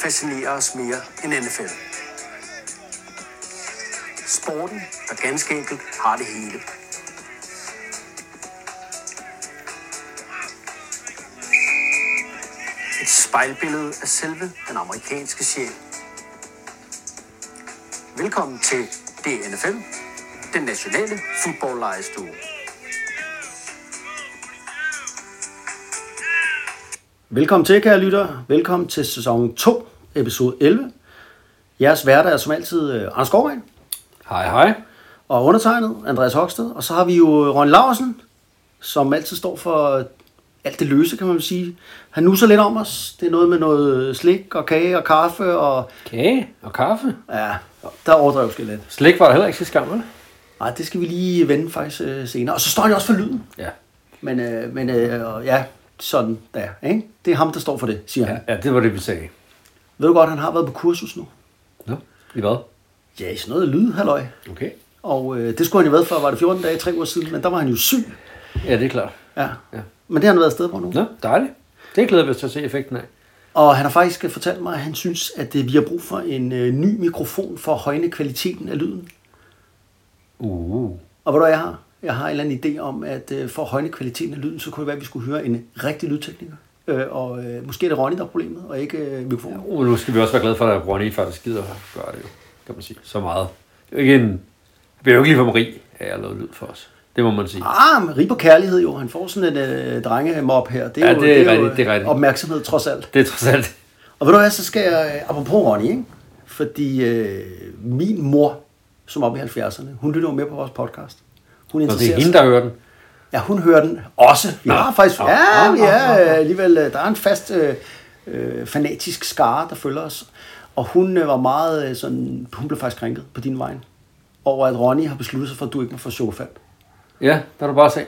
fascinerer os mere end NFL. Sporten, der ganske enkelt har det hele. Et spejlbillede af selve den amerikanske sjæl. Velkommen til DNFL, den nationale fodboldlejestue. Velkommen til, kære lyttere. Velkommen til sæson 2, episode 11. Jeres værter er som altid øh, Anders Gårdgren Hej, hej. og undertegnet, Andreas Hoksted. Og så har vi jo Ron Larsen, som altid står for alt det løse, kan man sige. Han nuser lidt om os. Det er noget med noget slik og kage og kaffe, og Kage og kaffe. ja, der overdrev jeg lidt. Slik var der heller ikke sidste gang, vel? Nej, det skal vi lige vende faktisk øh, senere. Og så står jo også for lyden. Ja. Men, øh, men øh, ja, sådan der. Ikke? Det er ham, der står for det, siger han. ja. Ja, det var det, vi sagde. Ved du godt, han har været på kursus nu? Nå, i hvad? Ja, i sådan noget lyd, halløj. Okay. Og øh, det skulle han jo været for, var det 14 dage, 3 uger siden, men der var han jo syg. Ja, det er klart. Ja. Ja. Men det har han været afsted på nu. Nå, dejligt. Det glæder vi os til at se effekten af. Og han har faktisk øh, fortalt mig, at han synes, at øh, vi har brug for en øh, ny mikrofon for at højne kvaliteten af lyden. Uh. Og hvad du jeg har? Jeg har en eller anden idé om, at øh, for at højne kvaliteten af lyden, så kunne det være, at vi skulle høre en rigtig lydtekniker. Øh, og øh, måske er det Ronny, der er problemet, og ikke øh, mikrofonen. Uh, nu skal vi også være glade for, at Ronny faktisk gider at gøre det jo, kan man sige. Så meget. Det er jo ikke en... Det bliver jo ikke lige for rig af at lave lyd for os. Det må man sige. Ah, men rig på kærlighed jo. Han får sådan et øh, drengemob her. Det er, Ja, jo, det er jo, rigtigt, det er rigtigt. opmærksomhed trods alt. Det er trods alt... Og ved du hvad, så skal jeg, øh, apropos Ronny, ikke? fordi øh, min mor, som er oppe i 70'erne, hun lytter jo med på vores podcast. Hun Og det er hende, der hører den. Ja, hun hører den også. Vi Nå. har faktisk, ja, er nå. øh, alligevel, øh, der er en fast øh, øh, fanatisk skare, der følger os. Og hun øh, var meget øh, sådan, hun blev faktisk krænket på din vej over at Ronny har besluttet sig for, at du ikke må få sukkerfald. Ja, der er du bare se.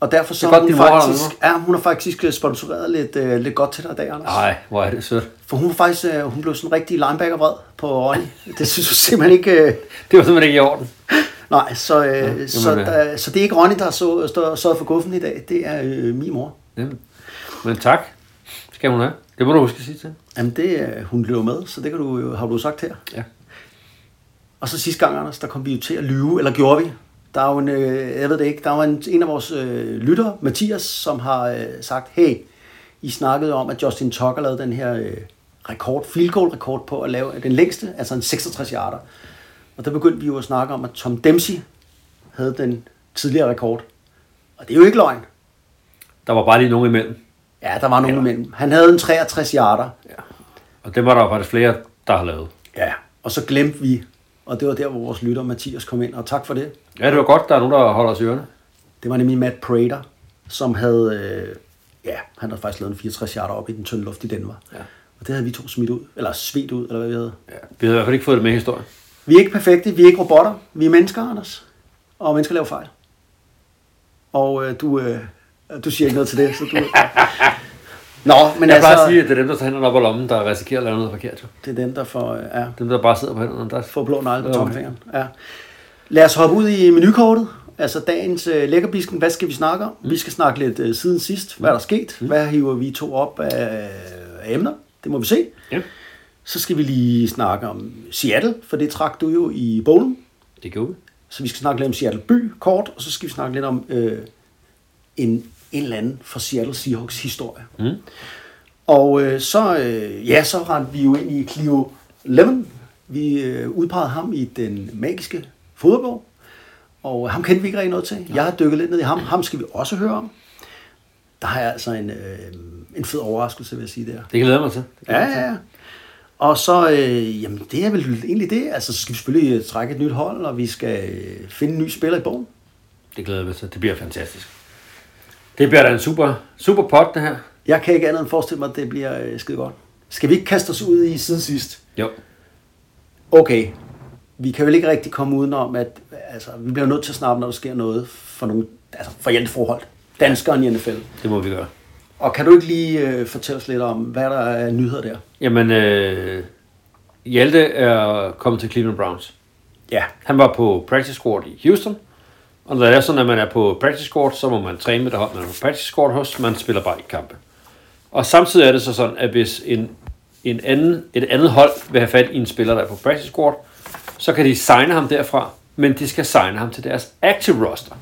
Og derfor så Det er hun mor faktisk, ja, hun har faktisk sponsoreret lidt, øh, lidt godt til dig i dag, Anders. Nej, hvor er det sødt. For hun var faktisk, øh, hun blev sådan rigtig linebacker-vred på Ronny. Det synes jeg simpelthen ikke... Øh, Det var simpelthen ikke i orden. nej, så, øh, jamen, så, øh. der, så det er ikke Ronny, der har så, stå, sørget for guffen i dag. Det er øh, min mor. Jamen. Men tak. Skal hun have. Det må du huske at sige til. Jamen, det, øh, hun løber med, så det kan du, jo- har du sagt her. Ja. Og så sidste gang, Anders, der kom vi jo til at lyve, eller gjorde vi? Der er jo en, øh, jeg ved det ikke, der var en, en af vores øh, lyttere, Mathias, som har øh, sagt, hey, I snakkede om, at Justin Tucker lavede den her øh, rekord, field goal rekord på at lave den længste, altså en 66 yarder. Og der begyndte vi jo at snakke om, at Tom Dempsey havde den tidligere rekord. Og det er jo ikke løgn. Der var bare lige nogen imellem. Ja, der var nogen imellem. Han havde en 63 yarder. Ja. Og det var der faktisk flere, der har lavet. Ja, og så glemte vi, og det var der, hvor vores lytter Mathias kom ind, og tak for det. Ja, det var godt, der er nogen, der holder os i ørerne. Det var nemlig Matt Prater, som havde, øh, ja, han havde faktisk lavet en 64 yarder op i den tynde luft i Denver. Ja. Og det havde vi to smidt ud, eller svedt ud, eller hvad vi havde. Ja. Vi havde i hvert fald ikke fået det med i historien. Vi er ikke perfekte, vi er ikke robotter, vi er mennesker, Anders. Og mennesker laver fejl. Og øh, du, øh, du siger ikke noget til det, så du... Nå, men Jeg altså, plejer at sige, at det er dem, der tager hænderne op af lommen, der risikerer at lave noget forkert. Jo. det er dem, der får, ja, Dem, der bare sidder på hænderne. Der får blå negle på Okay. tommelfingeren. Ja. Lad os hoppe ud i menukortet. Altså dagens øh, lækkerbisken, hvad skal vi snakke om? Vi skal snakke lidt øh, siden sidst. Hvad er der sket? Hvad hiver vi to op af, af emner? Det må vi se. Ja, Så skal vi lige snakke om Seattle, for det trak du jo i bogen. det gjorde vi. Så vi skal snakke lidt om Seattle by kort, og så skal vi snakke lidt om øh, en, en eller anden for Seattle Seahawks historie. Mm. Og øh, så, øh, ja, så rendte vi jo ind i Clio Lemon. Vi øh, udpegede ham i den magiske fodboldbog. Og ham kendte vi ikke rigtig noget til. Jeg har dykket lidt ned i ham. Ham skal vi også høre om. Der har jeg altså en, øh, en fed overraskelse, vil jeg sige der. Det glæder mig til. Det Ja, ja, ja. Og så, øh, jamen det er vel egentlig det. Altså, så skal vi selvfølgelig øh, trække et nyt hold, og vi skal øh, finde en ny spiller i bogen. Det glæder jeg mig til. Det bliver fantastisk. Det bliver da en super, super pot, det her. Jeg kan ikke andet end forestille mig, at det bliver øh, skide godt. Skal vi ikke kaste os ud i siden sidst? Jo. Okay, vi kan vel ikke rigtig komme udenom, at altså, vi bliver nødt til at snakke, når der sker noget for nogle altså, for Hjalte forhold. Danskeren i NFL. Det må vi gøre. Og kan du ikke lige øh, fortælle os lidt om, hvad der er nyheder der? Jamen, øh, Hjalte er kommet til Cleveland Browns. Ja, Han var på practice squad i Houston. Og når det er sådan, at man er på practice squad, så må man træne med det hold, man er på practice squad hos. Man spiller bare i kampe. Og samtidig er det så sådan, at hvis en en anden, et andet hold vil have fat i en spiller, der er på practice squad, så kan de signe ham derfra, men de skal signe ham til deres active roster.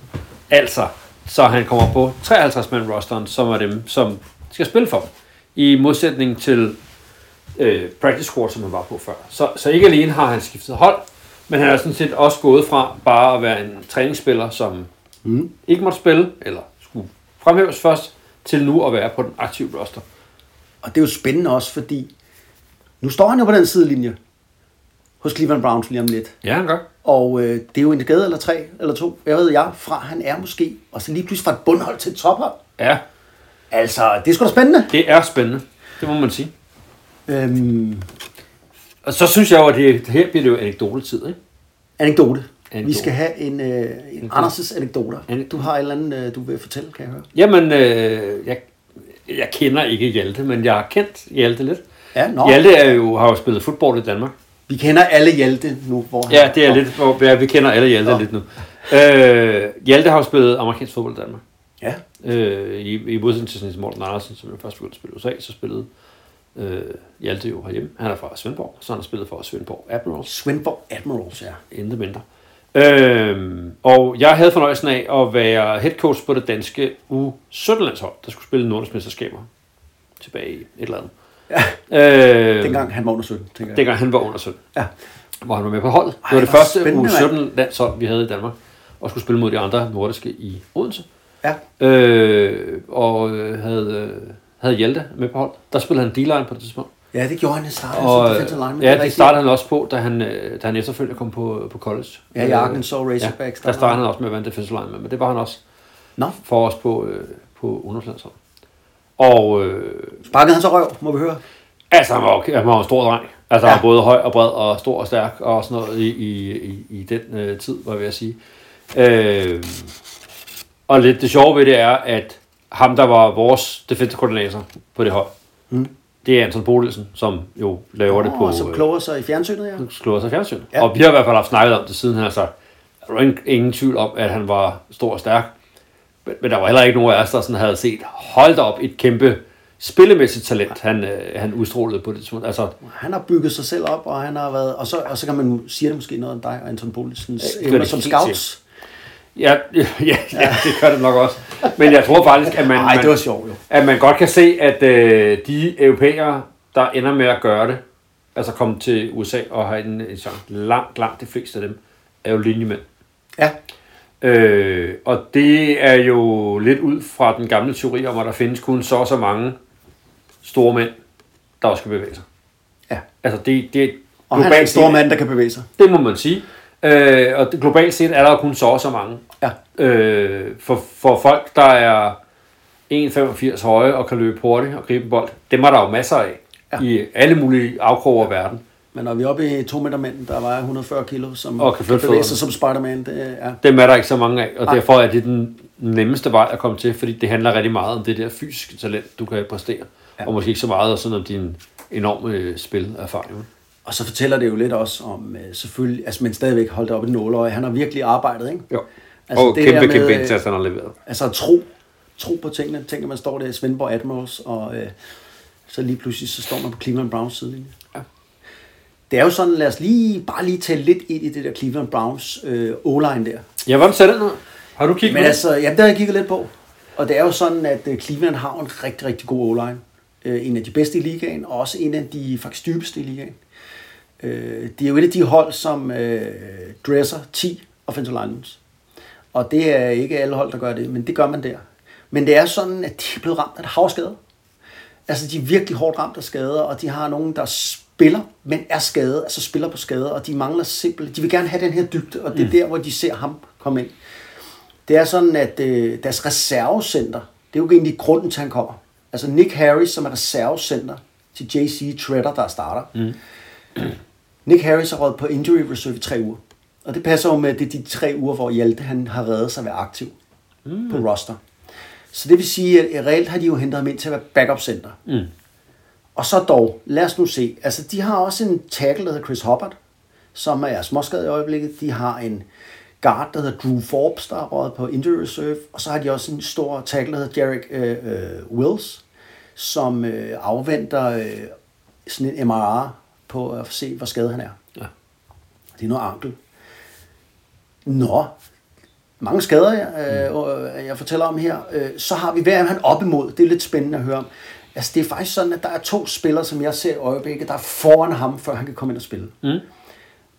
Altså, så han kommer på 53-mand rosteren, som er dem, som skal spille for. I modsætning til øh, practice squad, som han var på før. Så, så ikke alene har han skiftet hold, men han er sådan set også gået fra bare at være en træningsspiller, som mm. ikke måtte spille, eller skulle fremhæves først, til nu at være på den aktive roster. Og det er jo spændende også, fordi nu står han jo på den sidelinje hos Cleveland Browns lige om lidt. Ja, han gør. Og øh, det er jo en gade eller tre eller to, jeg ved jeg, fra han er måske, og så lige pludselig fra et bundhold til et tophold. Ja, Altså, det er sgu da spændende. det er spændende. Det må man sige. Øhm, Og så synes jeg jo, at det, her bliver det jo anekdotetid, ikke? anekdote. Anekdote. Vi skal have en, øh, en Anders' anekdoter. Anekdote. Du har et eller andet, øh, du vil fortælle, kan jeg høre. Jamen, øh, jeg, jeg kender ikke Hjalte, men jeg har kendt Hjalte lidt. Ja, nå. Hjalte er jo, har jo spillet fodbold i Danmark. Vi kender alle Hjalte nu, hvor han Ja, det er lidt, hvor ja, vi kender alle Hjalte Nå. lidt nu. Øh, Hjalte har jo spillet amerikansk fodbold i Danmark. Ja, Øh, I, I modsætning til sådan en Morten Andersen, som jo først begyndte at spille i USA, så spillede øh, Hjalte jo herhjemme. Han er fra Svendborg, så han har spillet for Svendborg Admirals. Svendborg Admirals, ja. Intet mindre. Øhm, og jeg havde fornøjelsen af at være head coach på det danske U17-landshold, der skulle spille Nordisk Mesterskaber tilbage i et eller andet. Ja, Øh, dengang han var under 17, tænker jeg. dengang han var under 17, Ja. hvor han var med på holdet. Det Ej, var det første spændende, U17-landshold, vi havde i Danmark, og skulle spille mod de andre nordiske i Odense. Ja, Øh, og øh, havde, øh, havde Hjalte med på hold. Der spillede han D-line på det tidspunkt. ja det gjorde han. Han startede Og, som defensive lineman. ja, det startede han også på, da han, øh, da han efterfølgende kom på, på college. Ja, i Arkansas Razorbacks, Ja, der startede han også med at være en defensive lineman, men det var han også Nå, for os på, på ungdomslandshold. Og øh, sparkede han så røv, må vi høre. altså, han var, han var en stor dreng. Altså, Ja. han var både høj og bred og stor og stærk og sådan noget i, i, i, i den øh, tid, var jeg ved at sige. Øh, og lidt det sjove ved det er, at ham, der var vores defensive koordinator på det hold, Mm. det er Anton Bolelsen, som jo laver det på... Og så øh, kloger sig i fjernsynet, ja. slået sig i fjernsyn. Ja. Ja. Og vi har i hvert fald haft snakket om det siden, han har sagt, der var ingen, ingen tvivl om, at han var stor og stærk. Men, men der var heller ikke nogen af os, der sådan havde set, hold da op, et kæmpe spillemæssigt talent, han, øh, han udstrålede på det tidspunkt. Altså, Han har bygget sig selv op, og han har været... Og så, og så kan man sige det måske noget om dig og Anton gør evner det som scouts. ja, ja, ja, ja, det gør det nok også. Men jeg tror faktisk, at man, Nej, det var sjovt jo. at man godt kan se, at øh, de europæere, der ender med at gøre det, altså komme til USA og have en, en chance, langt, langt de fleste af dem, er jo linjemænd. Ja, Øh, og det er jo lidt ud fra den gamle teori om, at der findes kun så og så mange store mænd, der også skal bevæge sig. ja. Altså det, det Og han er en stor mand, der kan bevæge sig. Det må man sige. Øh, og globalt set er der jo kun så og så mange. Ja. Øh, for, for folk, der er 1,85 høje og kan løbe hurtigt og gribe en bold, dem er der jo masser af Ja. i alle mulige afkroge af verden. Men når vi er oppe i to meter mænd, der vejer 140 kilo, som Og kan flytte bevæge sig som Spider-Man, det er... Dem er der ikke så mange af, og Nej. derfor er det den nemmeste vej at komme til, fordi det handler rigtig meget om det der fysiske talent, du kan præstere. Ja. Og måske ikke så meget sådan om din enorme øh, spilerfaring. Og så fortæller det jo lidt også om, øh, selvfølgelig, altså men stadigvæk holdt op i nåløje. Han har virkelig arbejdet, ikke? Jo. Altså, og det kæmpe, med, kæmpe indsats, han har leveret. Altså tro, tro på tingene. Tænk, at man står der i Svendborg Admirals, og øh, så lige pludselig så står man på Cleveland Browns sidelinje. Det er jo sådan, lad os lige, bare lige tale lidt ind i det der Cleveland Browns øh, O-line der. Ja, hvordan ser den ud? Har du kigget Men på altså, ja, det har jeg kigget lidt på. Og det er jo sådan, at øh, Cleveland har en rigtig, rigtig god O-line. Øh, En af de bedste i ligaen, og også en af de faktisk dybeste i ligaen. Øh, Det er jo et af de hold, som øh, dresser 10 offensive linemen. Og det er ikke alle hold, der gør det, men det gør man der. Men det er sådan, at de er blevet ramt af et havskade. Altså, de er virkelig hårdt ramt af skader, og de har nogen, der spiller, men er skadet, altså spiller på skader, og de mangler simpelthen, de vil gerne have den her dybde, og det er der, hvor de ser ham komme ind. Det er sådan, at øh, deres reservecenter, det er jo egentlig grunden til, at han kommer. Altså Nick Harris, som er reservecenter til JC Treader, der starter. Mm. Nick Harris har råd på injury reserve i tre uger. Og det passer jo med, at det er de tre uger, hvor Hjalte han har reddet sig at være aktiv mm. på roster. Så det vil sige, at reelt har de jo hentet ham ind til at være backup center. Mm. Og så dog, lad os nu se. Altså, de har også en tackle, der hedder Chris Hubbard, som er småskadet i øjeblikket. De har en guard, der hedder Drew Forbes, der er røget på injury reserve. Og så har de også en stor tackle, der hedder Jarek øh, øh, Wills, som øh, afventer øh, sådan en MRI på at se, hvor skadet han er. Ja. Det er noget ankel. Nå, mange skader, jeg, øh, jeg fortæller om her. Øh, så har vi, hvad er han op imod? Det er lidt spændende at høre om. Altså, det er faktisk sådan, at der er to spillere, som jeg ser i øjeblikket, der er foran ham, før han kan komme ind og spille. Mm.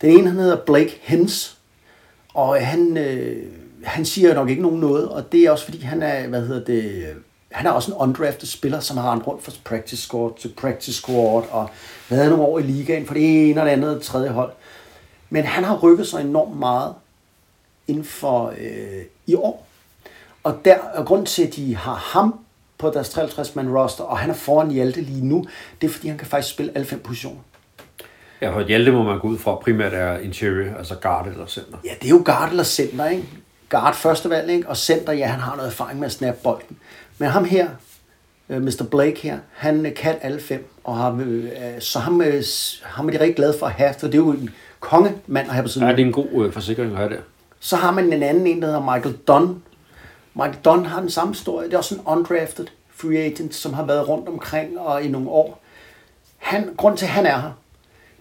Den ene, han hedder Blake Hens, og han, øh, han siger nok ikke nogen noget, og det er også fordi, han er, hvad hedder det, han er også en undrafted spiller, som har rendt rundt fra practice squad til practice squad, og været nogle år i ligaen for det ene og det andet og det tredje hold. Men han har rykket sig enormt meget inden for øh, i år. Og der er grund til, at de har ham på deres 53-mand roster, og han er foran Hjalte lige nu, det er fordi, han kan faktisk spille alle fem positioner. Ja, for Hjalte må man gå ud fra primært er interior, altså guard eller center. Ja, det er jo guard eller center, ikke? Guard første valg, ikke? Og center, ja, han har noget erfaring med at snappe bolden. Men ham her, øh, Mr. Blake her, han øh, kan alle fem, og har, øh, så ham, ham er de rigtig glade for at have, for det er jo en kongemand at have på siden. Ja, det er en god øh, forsikring at have der. Så har man en anden en, der hedder Michael Dunn. Michael Dunn har den samme historie. Det er også en undrafted free agent, som har været rundt omkring og i nogle år. Han, grund til, at han er her,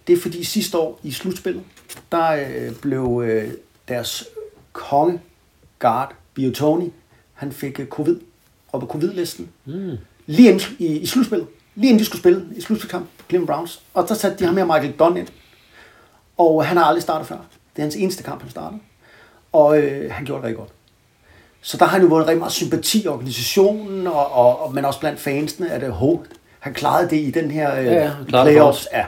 det er fordi sidste år i slutspillet, der øh, blev øh, deres konge guard, Biotoni, han fik øh, covid, og på covid-listen. Mm. Lige inden, i, i slutspillet. Lige inden de skulle spille i slutspilkamp på Cleveland Browns. Og der satte de ham her Michael Dunn ind. Og han har aldrig startet før. Det er hans eneste kamp, han startede. Og øh, han gjorde det rigtig godt. Så der har han jo vundet rigtig meget sympati i organisationen, og, og, og, men også blandt fansene, at uh, ho, han klarede det i den her øh, Ja, ja, playoffs. Ja,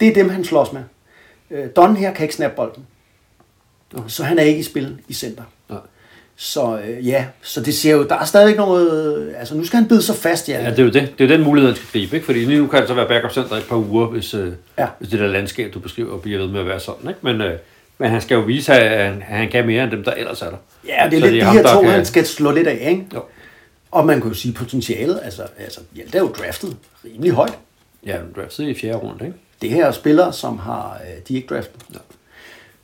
det er dem, han slås med. Øh, Don her kan ikke snappe bolden. Så han er ikke i spil i center. Nej. Så øh, ja, så det ser jo, der er stadig noget, altså nu skal han bide sig fast, ja. Ja, det er jo det. Det er den mulighed, han skal gribe, ikke? Fordi lige nu kan han så være backup center i et par uger, hvis, øh, Ja. hvis det der landskab, du beskriver, bliver ved med at være sådan, ikke? Men, øh, men han skal jo vise, at han, at han kan mere end dem, der ellers er der. Ja, det er Så lidt de ham, her der to, kan- han skal slå lidt af, ikke? Jo. Og man kan jo sige potentialet, altså, altså Hjalte er jo draftet rimelig højt. Ja, er siddet i fjerde runde, ikke? Det her er spillere, som har, øh, de er ikke draftet. Ja.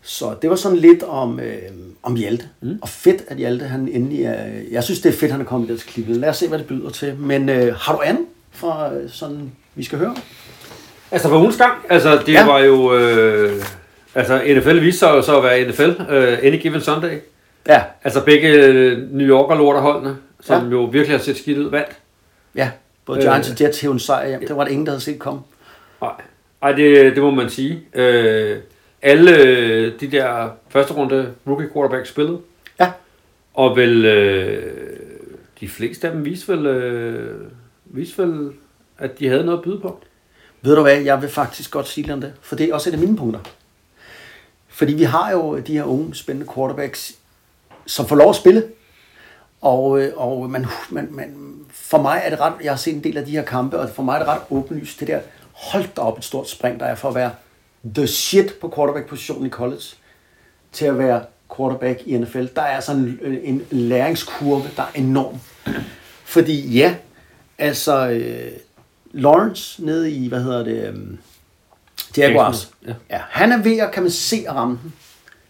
Så det var sådan lidt om, øh, om Hjalte. Mm. Og fedt, at Hjalte han endelig er... Jeg synes, det er fedt, han er kommet der til Cleveland. Lad os se, hvad det byder til. Men øh, har du andet fra øh, sådan, vi skal høre? Altså for ugens gang, altså det ja. var jo... Øh, altså NFL viste sig jo så at være NFL, øh, Any Given Sunday. Ja, Altså begge øh, New Yorker lorterholdene, som Ja. jo virkelig har set skidt ud, vandt. ja. Både Øh. Giants og Jets hævde en sejr hjem. Det var der ingen, der havde set komme. Nej, Ej, det, det må man sige. Øh, alle øh, de der første runde rookie quarterback spillede, Ja. og vel øh, de fleste af dem viste vel, øh, viste vel, at de havde noget at byde på. Ved du hvad, jeg vil faktisk godt sige lidt om det, for det er også et af mine punkter. Fordi vi har jo de her unge, spændende quarterbacks, som får lov at spille. Og, øh, og man, man, man, for mig er det ret, jeg har set en del af de her kampe, og for mig er det ret åbenlyst, det der, hold da op et stort spring, der er for at være the shit på quarterback-positionen i college, til at være quarterback i NFL. Der er sådan en, øh, en læringskurve, der er enorm. Fordi ja, altså øh, Lawrence nede i, hvad hedder det, øhm, Jaguars. Ja. Ja, han er ved at, kan man se at ramme den.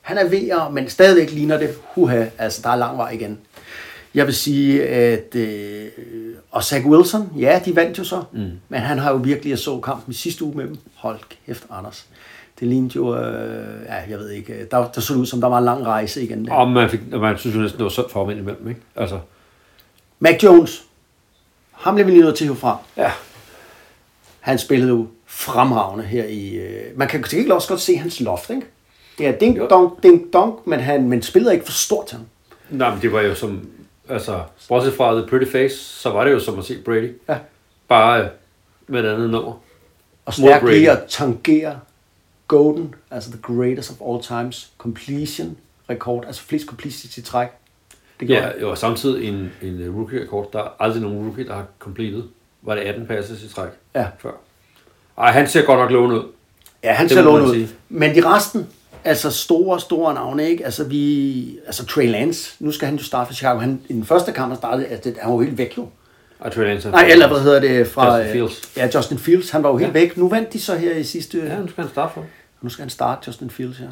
Han er ved at, men stadigvæk ligner det, huha, altså der er lang vej igen. Jeg vil sige, at, øh, og Zach Wilson, ja, de vandt jo så, mm. men han har jo virkelig, jeg så kampen i sidste uge med dem. Hold kæft, Anders. Det lignede jo, øh, ja, jeg ved ikke, der, der så det ud som, der var en lang rejse igen. Der. Og man, fik, og man synes jo næsten, det var sundt for ham indimellem, ikke? Altså, Mac Jones, ham bliver vi lige nødt til at hive fra. ja. Han spillede jo fremragende her i... Øh, man kan til gengæld også godt se hans loft, ikke? Ja, ding dong, ding dong, men han men spillede ikke for stort til ham. Nej, men det var jo som, altså, bortset fra The Pretty Face, så var det jo som at se Brady. Ja. Bare øh, med et andet nummer. Og stærkt lige at tangere Golden, altså the greatest of all times, completion rekord, altså flest completions i træk. Det Ja, jo, og samtidig en, en rookie-rekord. Der er aldrig nogen rookie, der har completed. Var det 18 passes i træk Ja. før. Ej, han ser godt nok lovende ud. Ja, han Det ser lovende ud. Men de resten, altså store, store navne, ikke? Altså vi, altså Trey Lance, nu skal han jo starte for Chicago. Han, I den første kamp, han startede, altså, han var jo helt væk jo. Og Trey Lance. Nej, eller hvad hedder det fra... Justin Fields. Ja, Justin Fields, han var jo helt Ja. væk. Nu vandt de så her i sidste... Ja, nu skal han starte for. Nu skal han starte Justin Fields, ja.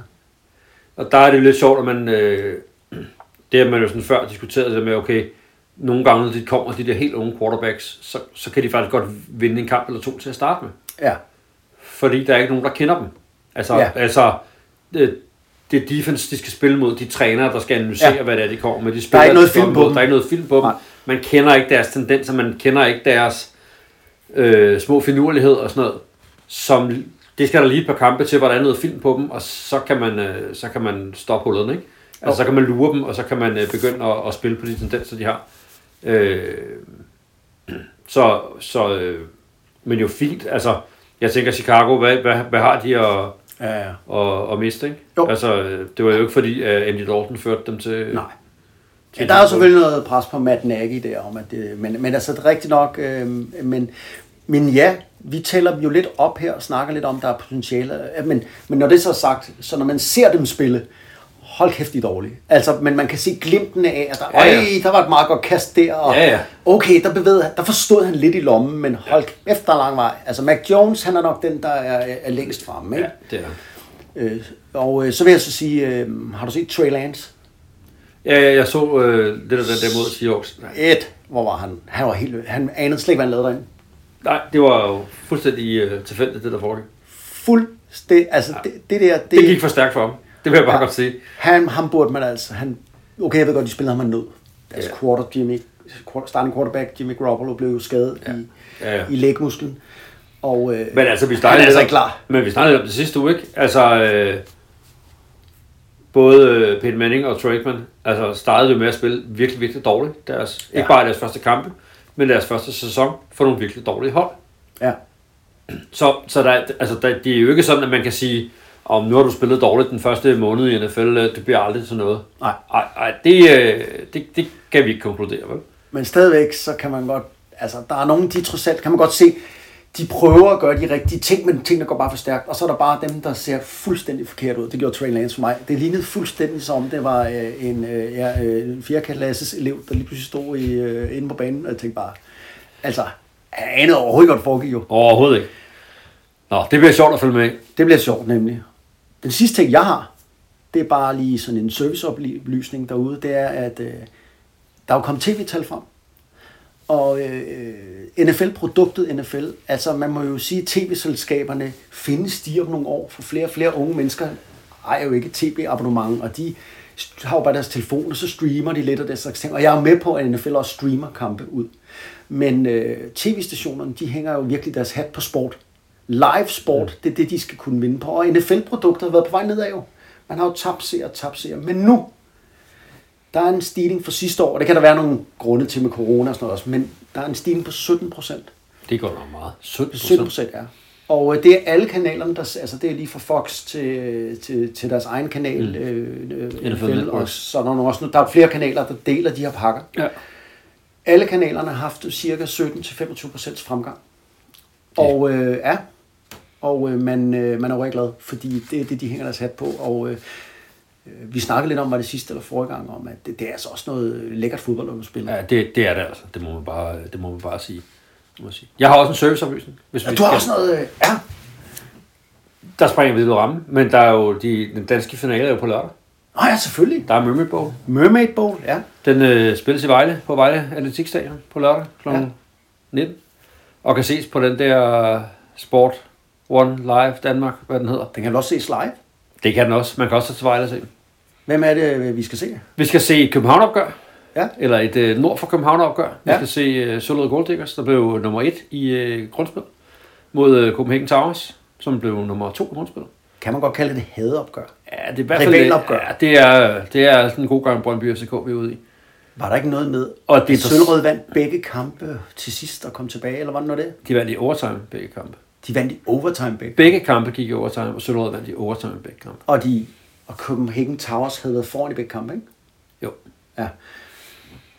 Og der er det jo lidt sjovt, at man... Øh, det har man jo sådan før diskuteret det med, okay, nogle gange, når de kommer, de der helt unge quarterbacks, så, så kan de faktisk godt vinde en kamp eller to til at starte med. Ja, fordi der er ikke nogen, der kender dem. Altså, Ja. altså det, det defense, de skal spille mod, de trænere, der skal analysere, Ja. hvad det er, de kommer med. De spiller, ikke noget de kommer film på mod. dem. Der er ikke noget film på dem. Man kender ikke deres tendenser, man kender ikke deres øh, små finurlighed og sådan noget. Som, det skal der lige et par kampe til, hvor der er noget film på dem, og så kan man, øh, så kan man stoppe hullet, ikke? Altså, så kan man lure dem, og så kan man øh, begynde at, at spille på de tendenser, de har. Øh, så, så øh, men jo fint, altså, jeg tænker Chicago, hvad, hvad, hvad har de at, Ja, ja. at, at miste, ikke? Jo. Altså, det var jo ikke fordi, at Andy Dalton førte dem til... Nej. Ja, der er jo selvfølgelig noget pres på Matt Nagy der, om at det, men, men altså det er rigtigt nok, øh, men, men ja, vi tæller dem jo lidt op her og snakker lidt om, der er potentiale, men, men når det så er sagt, så når man ser dem spille, hold kæft, de er dårlige. Altså, men man kan se glimten af, at der, Ja, ja. øj, der var et meget godt kast der, og Ja, ja. okay, der, bevægede, der forstod han lidt i lommen, men hold kæft, der er lang vej. Altså, Mac Jones, han er nok den, der er, er længst fremme, ikke? Ja, det er Øh, og øh, så vil jeg så sige, øh, har du set Trey Lance? Ja, ja, jeg så øh, af den der mod Seahawks. Et, hvor var han? Han var helt, han anede slet ikke, hvad han lavede derinde. Nej, det var jo fuldstændig øh, tilfældigt, det der foregik. Fuldstændig, altså det, det der, det, Det gik for stærkt for ham. Det vil jeg bare Ja. godt sige. han, ham burde man altså, han, okay, jeg ved godt, de spillede ham af nød. Deres Ja. quarter, Jimmy, quarter- starting quarterback, Jimmy Garoppolo, blev jo skadet ja. i, Ja, ja. i lægmusklen. Og, øh, Men altså, vi han er altså ikke klar. Men vi snakkede lidt om det sidste uge, ikke? Altså, øh, både øh, Peyton Manning og Troy Aikman, altså startede jo med at spille virkelig, virkelig dårligt. Deres, Ja. Ikke bare deres første kampe, men deres første sæson for nogle virkelig dårlige hold. Ja. Så, så der, altså, der, det er jo ikke sådan, at man kan sige, om nu har du spillet dårligt den første måned i NFL, øh, det bliver aldrig til noget. Nej. Ej, ej det, øh, det, det kan vi ikke konkludere, vel? Men stadigvæk, så kan man godt, altså der er nogen, de trods alt, kan man godt se, de prøver at gøre de rigtige ting, men tingene går bare for stærkt. Og så er der bare dem, der ser fuldstændig forkert ud. Det gjorde Trey Lance for mig. Det lignede fuldstændig som, det var øh, en, øh, ja, øh, en fjerdeklasses elev, der lige pludselig stod i, øh, inde på banen, og jeg tænkte bare, altså, han anede overhovedet der foregik jo. Overhovedet ikke. Nå, det bliver sjovt at følge med. Det bliver sjovt nemlig. Den sidste ting, jeg har, det er bare lige sådan en serviceoplysning derude, det er, at øh, der er jo kommet tv-tal frem. Og øh, NFL-produktet NFL, altså man må jo sige, at tv-selskaberne findes de om nogle år, for flere og flere unge mennesker ejer jo ikke tv-abonnement, og de har jo bare deres telefon, og så streamer de lidt af det slags ting. Og jeg er med på, at NFL også streamer kampe ud. Men øh, tv-stationerne, de hænger jo virkelig deres hat på sport. Live sport, det er det, de skal kunne vinde på. Og NFL-produkter har været på vej nedad jo. Man har jo tabt seere, tabt seere. Men nu, der er en stigning for sidste år, og det kan der være nogle grunde til med corona og sådan noget også, men der er en stigning på 17 procent. Det går nok meget. 17 17 procent, ja. Og øh, det er alle kanalerne, der, altså det er lige fra Fox til, til, til deres egen kanal, mm. øh, NFL og så er der, også, der er flere kanaler, der deler de her pakker. Ja. Alle kanalerne har haft cirka 17-25 procents fremgang. Og øh, ja, og øh, man, øh, man er rigtig glad, fordi det er det, de hænger deres hat på. Og øh, øh, vi snakkede lidt om, var det sidste eller forrige gang, om at det, det er altså også noget lækkert fodbold, når du spiller. Ja, det, det er det altså. Det må man bare, det må man bare sige. Det må jeg sige. Jeg har også en serviceoplysning. Hvis Ja, vi du har skal- også noget... Øh, ja, Der springer vi ud af rammen, men der er jo de, den danske finale er jo på lørdag. Nå ja, selvfølgelig. Der er Mermaid Bowl. Mermaid Bowl, ja. Den øh, spilles i Vejle, på Vejle Atletikstadion på lørdag kl. Ja. 19. Og kan ses på den der Sport One Live Danmark, hvad den hedder. Den kan du også ses live. Det kan den også. Man kan også tage til Vejle og se den. Hvem er det, øh, vi skal se? Vi skal se et København-opgør. Ja. Eller et øh, nord for København-opgør. Vi Ja. skal se øh, Sølvøde Gold Diggers, der blev nummer et i øh, grundspil. Mod øh, Copenhagen Towers, som blev nummer to i grundspillet. Kan man godt kalde det et hadeopgør? Ja, det er i hvert fald Rivalopgør. Ja, det er, det er sådan en god gang Brøndby FCK, vi er ude i. Var der ikke noget med, Og at det så- Søllerød vandt begge kampe til sidst og kom tilbage, eller var det? De vandt i overtime begge kampe. De vandt i overtime begge. Begge kampe gik i overtime, og Sølvøde vandt i overtime begge kampe. Og, de, og Copenhagen Towers havde været foran i begge kampe, ikke? Jo. Ja.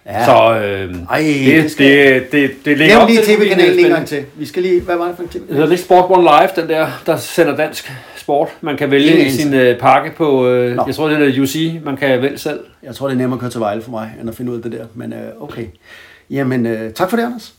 Ja. Så øh, Ej, det, det skal- det, det, det ligger Nævn op lige tv-kanalen en gang til. Vi skal lige, hvad var det for en tv Det hedder lidt Sport One Live, den der, der sender dansk sport. Man kan vælge Ingen sin øh, pakke på, øh, Nå. jeg tror det er UC, man kan vælge selv. Jeg tror, det er nemmere at køre til Vejle for mig, end at finde ud af det der. Men øh, okay. Jamen, øh, tak for det, Anders.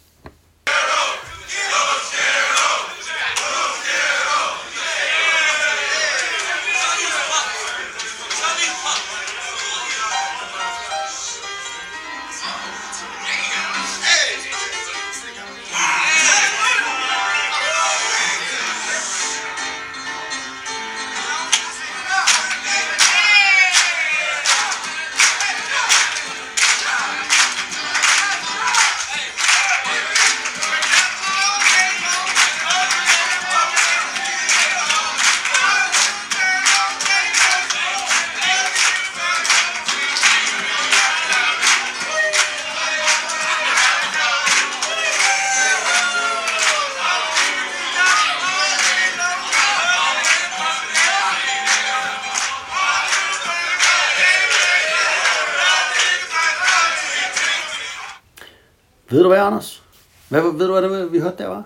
Ved du hvad, Anders? Hvad, ved du, hvad det, vi hørte der var?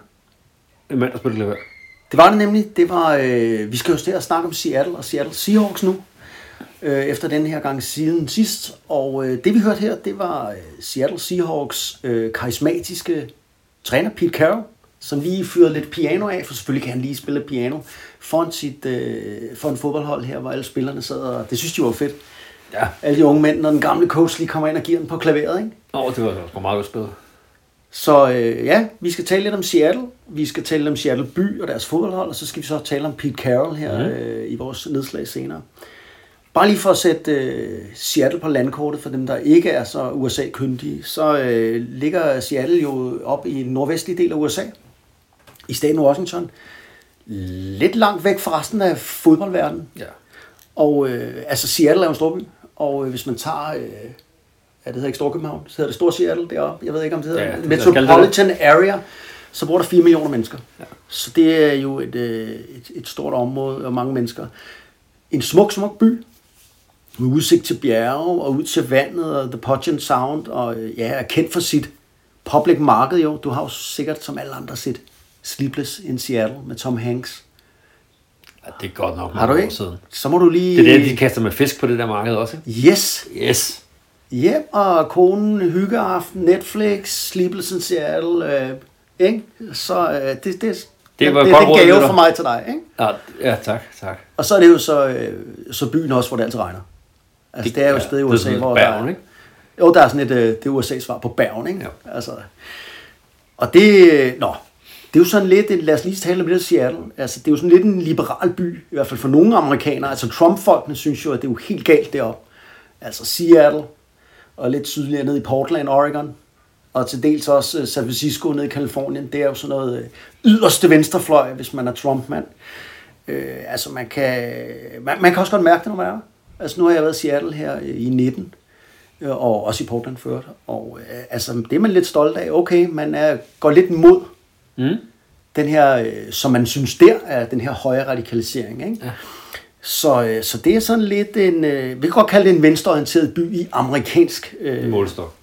En mand, der spiller klaver. Det var det nemlig. Det var, øh, vi skal jo til at snakke om Seattle og Seattle Seahawks nu. Øh, efter den her gang siden sidst. Og øh, det vi hørte her, det var øh, Seattle Seahawks øh, karismatiske træner Pete Carroll, som lige fyrede lidt piano af, for selvfølgelig kan han lige spille piano, foran, sit, øh, foran fodboldhold her, hvor alle spillerne sad, og det synes de var fedt. Ja. Alle de unge mænd, når den gamle coach lige kommer ind og giver den på klaveret, ikke? Åh, oh, det var også meget godt spillet. Så øh, ja, vi skal tale lidt om Seattle. Vi skal tale om Seattle by og deres fodboldhold, og så skal vi så tale om Pete Carroll her mm. øh, i vores nedslag senere. Bare lige for at sætte øh, Seattle på landkortet, for dem, der ikke er så USA-kyndige, så øh, ligger Seattle jo op i den nordvestlige del af USA, i staten Washington. Lidt langt væk fra resten af fodboldverdenen. Ja. Og øh, altså Seattle er jo en storby, og øh, hvis man tager, øh, ja, det hedder ikke Storkøbenhavn, så hedder det Stor Seattle deroppe, jeg ved ikke om det hedder, Ja, det- Metropolitan Area, så bor der 4 millioner mennesker. Ja. Så det er jo et, øh, et, et stort område og mange mennesker. En smuk, smuk by, med udsigt til bjerge og ud til vandet og The Puget Sound, og øh, ja, er kendt for sit public marked jo. Du har jo sikkert som alle andre set Sleepless in Seattle med Tom Hanks. ja. det er godt nok Har du mange år ikke? siden. Så må du lige... Det er det, de kaster med fisk på det der marked også, ikke? Yes, Yes. Hjem og konen, hyggeaften, Netflix, Sleepless in Seattle, øh, ikke? Så øh, det, det, det, det, var det, godt det gave for mig til dig, ikke? Ja, ja tak, tak. Og så er det jo så, øh, så byen også, hvor det altid regner. Altså det, det er jo et sted i Ja, det er USA, hvor Bergen, der, ikke? Jo, der er sådan et, øh, det er USA's svar på Bergen, ikke? Ja. Altså, og det, øh, nå, det er jo sådan lidt, lad os lige tale om af Seattle. Altså, det er jo sådan lidt en liberal by, i hvert fald for nogle amerikanere. Altså, Trump-folkene synes jo, at det er jo helt galt deroppe. Altså, Seattle, og lidt sydligere ned i Portland, Oregon, og til dels også øh, San Francisco nede i Kalifornien. Det er jo sådan noget øh, yderste venstrefløj, hvis man er Trump-mand. Øh, altså, man kan, man, man kan også godt mærke det, når man er der. Altså, nu har jeg været i Seattle her i 19, øh, og også i Portland ført. Og øh, altså, det er man lidt stolt af. Okay, man er, går lidt mod Mm. den her, øh, som man synes der er den her højere radikalisering. Ikke? Ja. Så, øh, så det er sådan lidt en, øh, vi kan godt kalde det en venstreorienteret by i amerikansk øh, Målstok.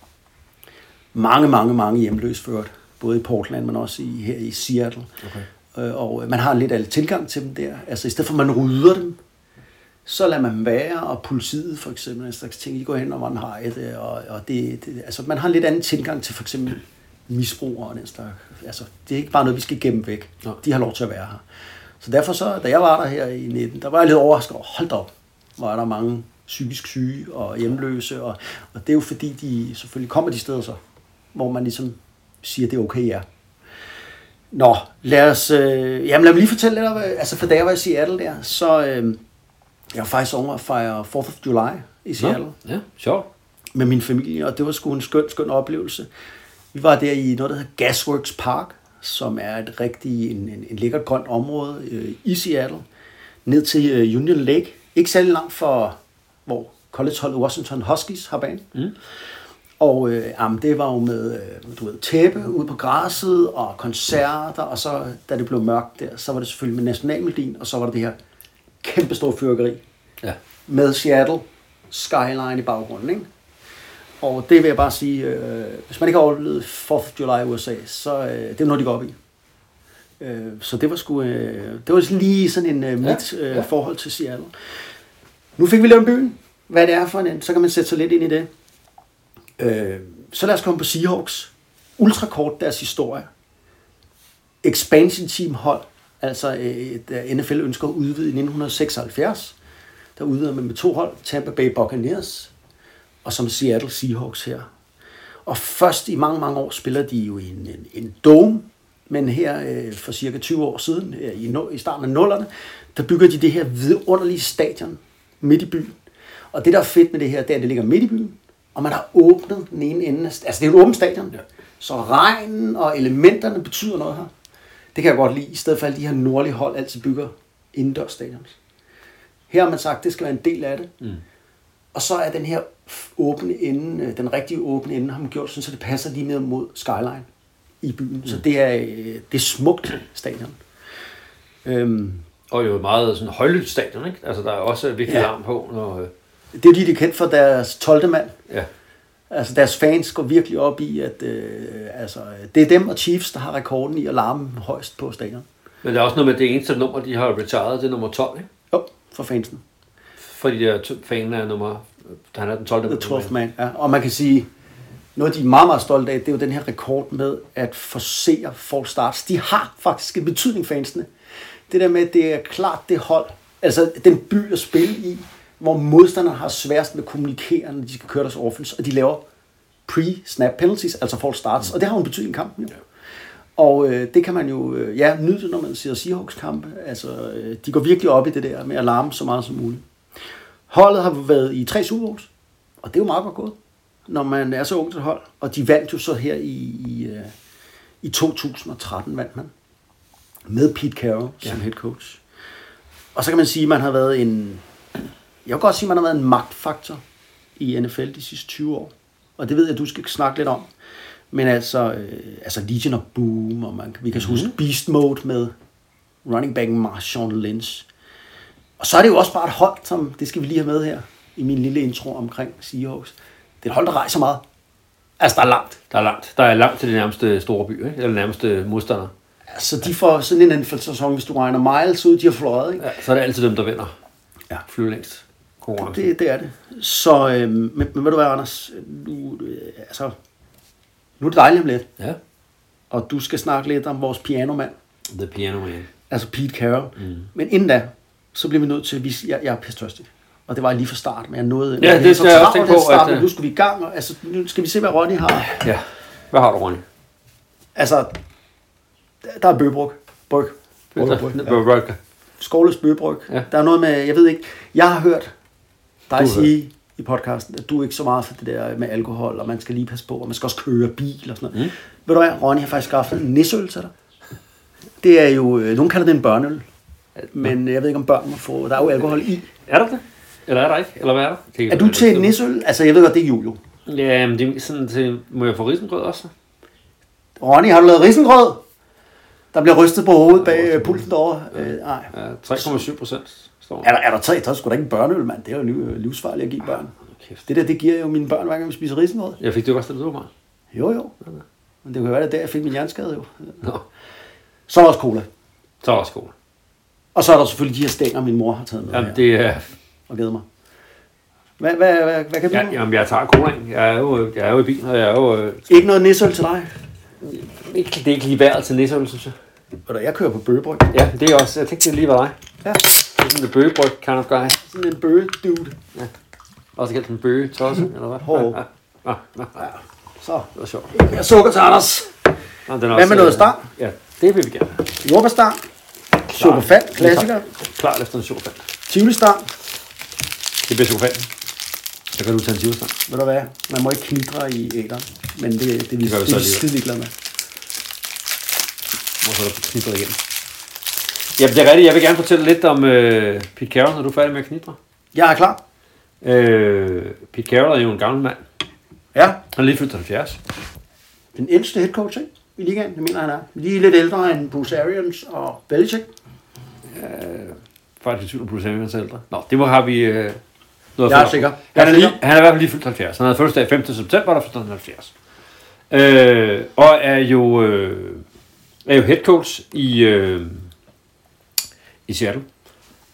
mange, mange, mange hjemløse ført. Både i Portland, men også i, her i Seattle. Okay. Øh, og øh, man har lidt alt tilgang til dem der. Altså i stedet for at man rydder dem, så lader man være, og politiet for eksempel, en slags ting, de går hen og man har det, og, og det, det, altså man har en lidt anden tilgang til for eksempel misbrugere og den slags. Altså, det er ikke bare noget, vi skal gemme væk. Nå. De har lov til at være her. Så derfor så, da jeg var der her i 19, der var jeg lidt overrasket over, hold da op, er der mange psykisk syge og hjemløse, og, og det er jo fordi, de selvfølgelig kommer de steder så, hvor man ligesom siger, det er okay, ja. Nå, lad os, øh, jamen lad mig lige fortælle lidt om, øh, altså for da jeg var i Seattle der, så øh, jeg var faktisk over at fejre 4th of July i Seattle Nå, ja, sjovt. med min familie, og det var sgu en skøn, skøn oplevelse. Vi var der i noget, der hedder Gasworks Park, som er et rigtig, en, en, en lækkert grønt område øh, i Seattle, ned til øh, Union Lake. Ikke særlig langt for, hvor collegeholdet Washington Huskies har bane. Mm. Og øh, jamen, det var jo med øh, du ved, tæppe ude på græsset og koncerter, og så da det blev mørkt der, så var det selvfølgelig med nationalmelodien, og så var der det her kæmpe store fyrkeri Ja. med Seattle skyline i baggrunden. Ikke? Og det vil jeg bare sige, øh, hvis man ikke har oplevet 4th of July i USA, så øh, det er noget, de går op i. Øh, så det var sgu, øh, det var lige sådan en øh, mit øh, ja. forhold til Seattle. Nu fik vi lavet byen. Hvad det er for en, så kan man sætte sig lidt ind i det. Øh, så lad os komme på Seahawks. Ultrakort deres historie. Expansion team hold, altså øh, da NFL ønsker at udvide i 1976. Der udvider man med to hold, Tampa Bay Buccaneers og som Seattle Seahawks her. Og først i mange, mange år spiller de jo i en, en, en dome, men her øh, for cirka 20 år siden, i, no, i starten af nullerne, der bygger de det her vidunderlige stadion midt i byen. Og det, der er fedt med det her, det er, at det ligger midt i byen, og man har åbnet den ene ende. af- Altså, det er jo et åbent stadion. Ja. Så regnen og elementerne betyder noget her. Det kan jeg godt lide, i stedet for alle de her nordlige hold altid bygger indendørs stadions. Her har man sagt, at det skal være en del af det. Mm. Og så er den her åbne ende, øh, den rigtige åbne ende, har man gjort sådan, så det passer lige ned mod skyline i byen. Mm. Så det er, øh, det er smukt stadion. Øhm, Og jo et meget sådan højlydt stadion, ikke? Altså, der er også virkelig Ja. larm på, når... øh, det er de, de er kendt for deres 12. mand. Ja. Altså deres fans går virkelig op i, at øh, altså, det er dem og Chiefs, der har rekorden i at larme højst på stadion. Men der er også noget med det eneste nummer, de har retired, det er nummer 12, ikke? Jo, for fansen. Fordi der er fanen er nummer... Han er den 12. The 12 man. Ja. Og man kan sige, noget de er meget, meget stolte af, det er jo den her rekord med at forsere folk starts. De har faktisk en betydning, fansene. Det der med, at det er klart det hold, altså den by at spille i, hvor modstanderne har sværest med at kommunikere, når de skal køre deres offense, og de laver pre-snap penalties, altså folk starts, og det har jo en betydning i kampen jo. Og øh, det kan man jo øh, ja, nyde, når man ser Seahawks kampe. Altså, øh, de går virkelig op i det der med at larme så meget som muligt. Holdet har været i tre Super Bowls, og det er jo meget godt gået, når man er så ung til hold. Og de vandt jo så her i, i, øh, i 2013, vandt man, med Pete Carroll som Ja. head coach. Og så kan man sige, at man har været en, jeg vil godt sige, at man har været en magtfaktor i NFL de sidste 20 år. Og det ved jeg, du skal snakke lidt om. Men altså, øh, altså Legion of Boom, og man, vi kan Mhm. huske Beast Mode med running back Marshawn Lynch. Og så er det jo også bare et hold, som, det skal vi lige have med her, i min lille intro omkring Seahawks. Det er et hold, der rejser meget. Altså, der er langt. Der er langt. Der er langt til de nærmeste store byer, ikke? Eller nærmeste modstandere. Altså, de får sådan en NFL-sæson, hvis du regner miles ud, de har fløjet, ikke? Ja, så er det altid dem, der vinder. Ja. Flyver længst. Konkurrence. Det, det er det. Så, øh, men, men ved du hvad, Anders? Nu, øh, altså, nu er det dejligt om lidt, Ja. og du skal snakke lidt om vores pianomand, The Piano Man. altså Pete Carroll. Mm. Men inden da, så bliver vi nødt til at vise, jeg, jeg er pisse Og det var lige fra start, men jeg nåede... Ja, det skal jeg også tænke på, Start, at, øh, nu skal vi i gang, og altså, nu skal vi se, hvad Ronny har. Ja. Hvad har du, Ronny? Altså, der er bøgebryg. Bryg. Bryg, ja. Skåles bøgebryg. Ja. Der er noget med, jeg ved ikke, jeg har hørt dig Du sige i podcasten, at du er ikke så meget for det der med alkohol, og man skal lige passe på, og man skal også køre bil og sådan noget. Mm. Ved du hvad, Ronny har faktisk skaffet en nisøl til dig. Det er jo, øh, nogen kalder det en børneøl, men jeg ved ikke om børn må få, der er jo alkohol i. Er der det? Eller er der ikke? Eller hvad er der? Det Er du til nisøl? Altså, jeg ved godt, det er jul jo. Ja, men det er sådan til... Må jeg få risengrød også? Ronny, har du lavet risengrød? Der bliver rystet på hovedet bag øh, pulten derovre. Øh, nej. Ja, 3,7 procent står Er der, er der tre? Der er sgu da ikke en børneøl, mand. Det er jo liv- livsfarligt at give børn. Kæft. Det der, det giver jo mine børn, hver gang vi spiser risengrød. Jeg fik det jo også, det du mig. Jo, jo. Men det kan være, det er der, jeg fik min hjerneskade jo. Nå, Så er også cola. så er også god. Og så er der selvfølgelig de her stænger, min mor har taget med Jamen, det er... og givet mig. Hvad, hvad, hvad, hvad kan du? Ja, jamen, jeg tager colaen. Jeg er jo, jeg er jo i bilen, og jeg er jo... Øh, Ikke noget nisøl til dig? ikke, det er ikke lige værd til næsøl, synes jeg. Du, Jeg kører på bøgebryg. Ja, det er også... Jeg tænkte, det lige var dig. Ja, Det er sådan en bøgebryg kind of guy. sådan en bøge-dude. Også kaldt en bøge tosse, eller hvad? Hov. Ja, ja, ja, ja. Så, Det var sjovt. jeg sukker til Anders. Nå, den er Hvad med noget øh, stang? Ja, det vil vi gerne. Jordbærstang. Chokofan, klassiker. Klar efter en chokofan. Tivoli-stang. Det bliver chokofanen. Så kan du tage en chokofan. Ved du hvad? Man må ikke knitre i æderen. Men det, det, det, det, vi det, så er vi skide ligeglade med. Så er der knitret igen. Jamen, det er rigtigt. Jeg vil gerne fortælle lidt om øh, Pete Carroll, når du er færdig med at knitre. Jeg er klar. Øh, Pete Carroll er jo en gammel mand. Ja. Han er lige fyldt 70. Den ældste head coach, ikke? I ligaen, det mener han er. Lige lidt ældre end Bruce Arians og Belichick. Faktisk i tvivl Arians er ældre. Nå, det må have vi... Øh, noget Jeg er sikker. Han Jeg er, er lige, han er i hvert fald lige fyldt 70. Han havde fødselsdag 15. september, der fyldt han 70. Øh, og er jo, øh, er jo head coach i, øh, i Seattle.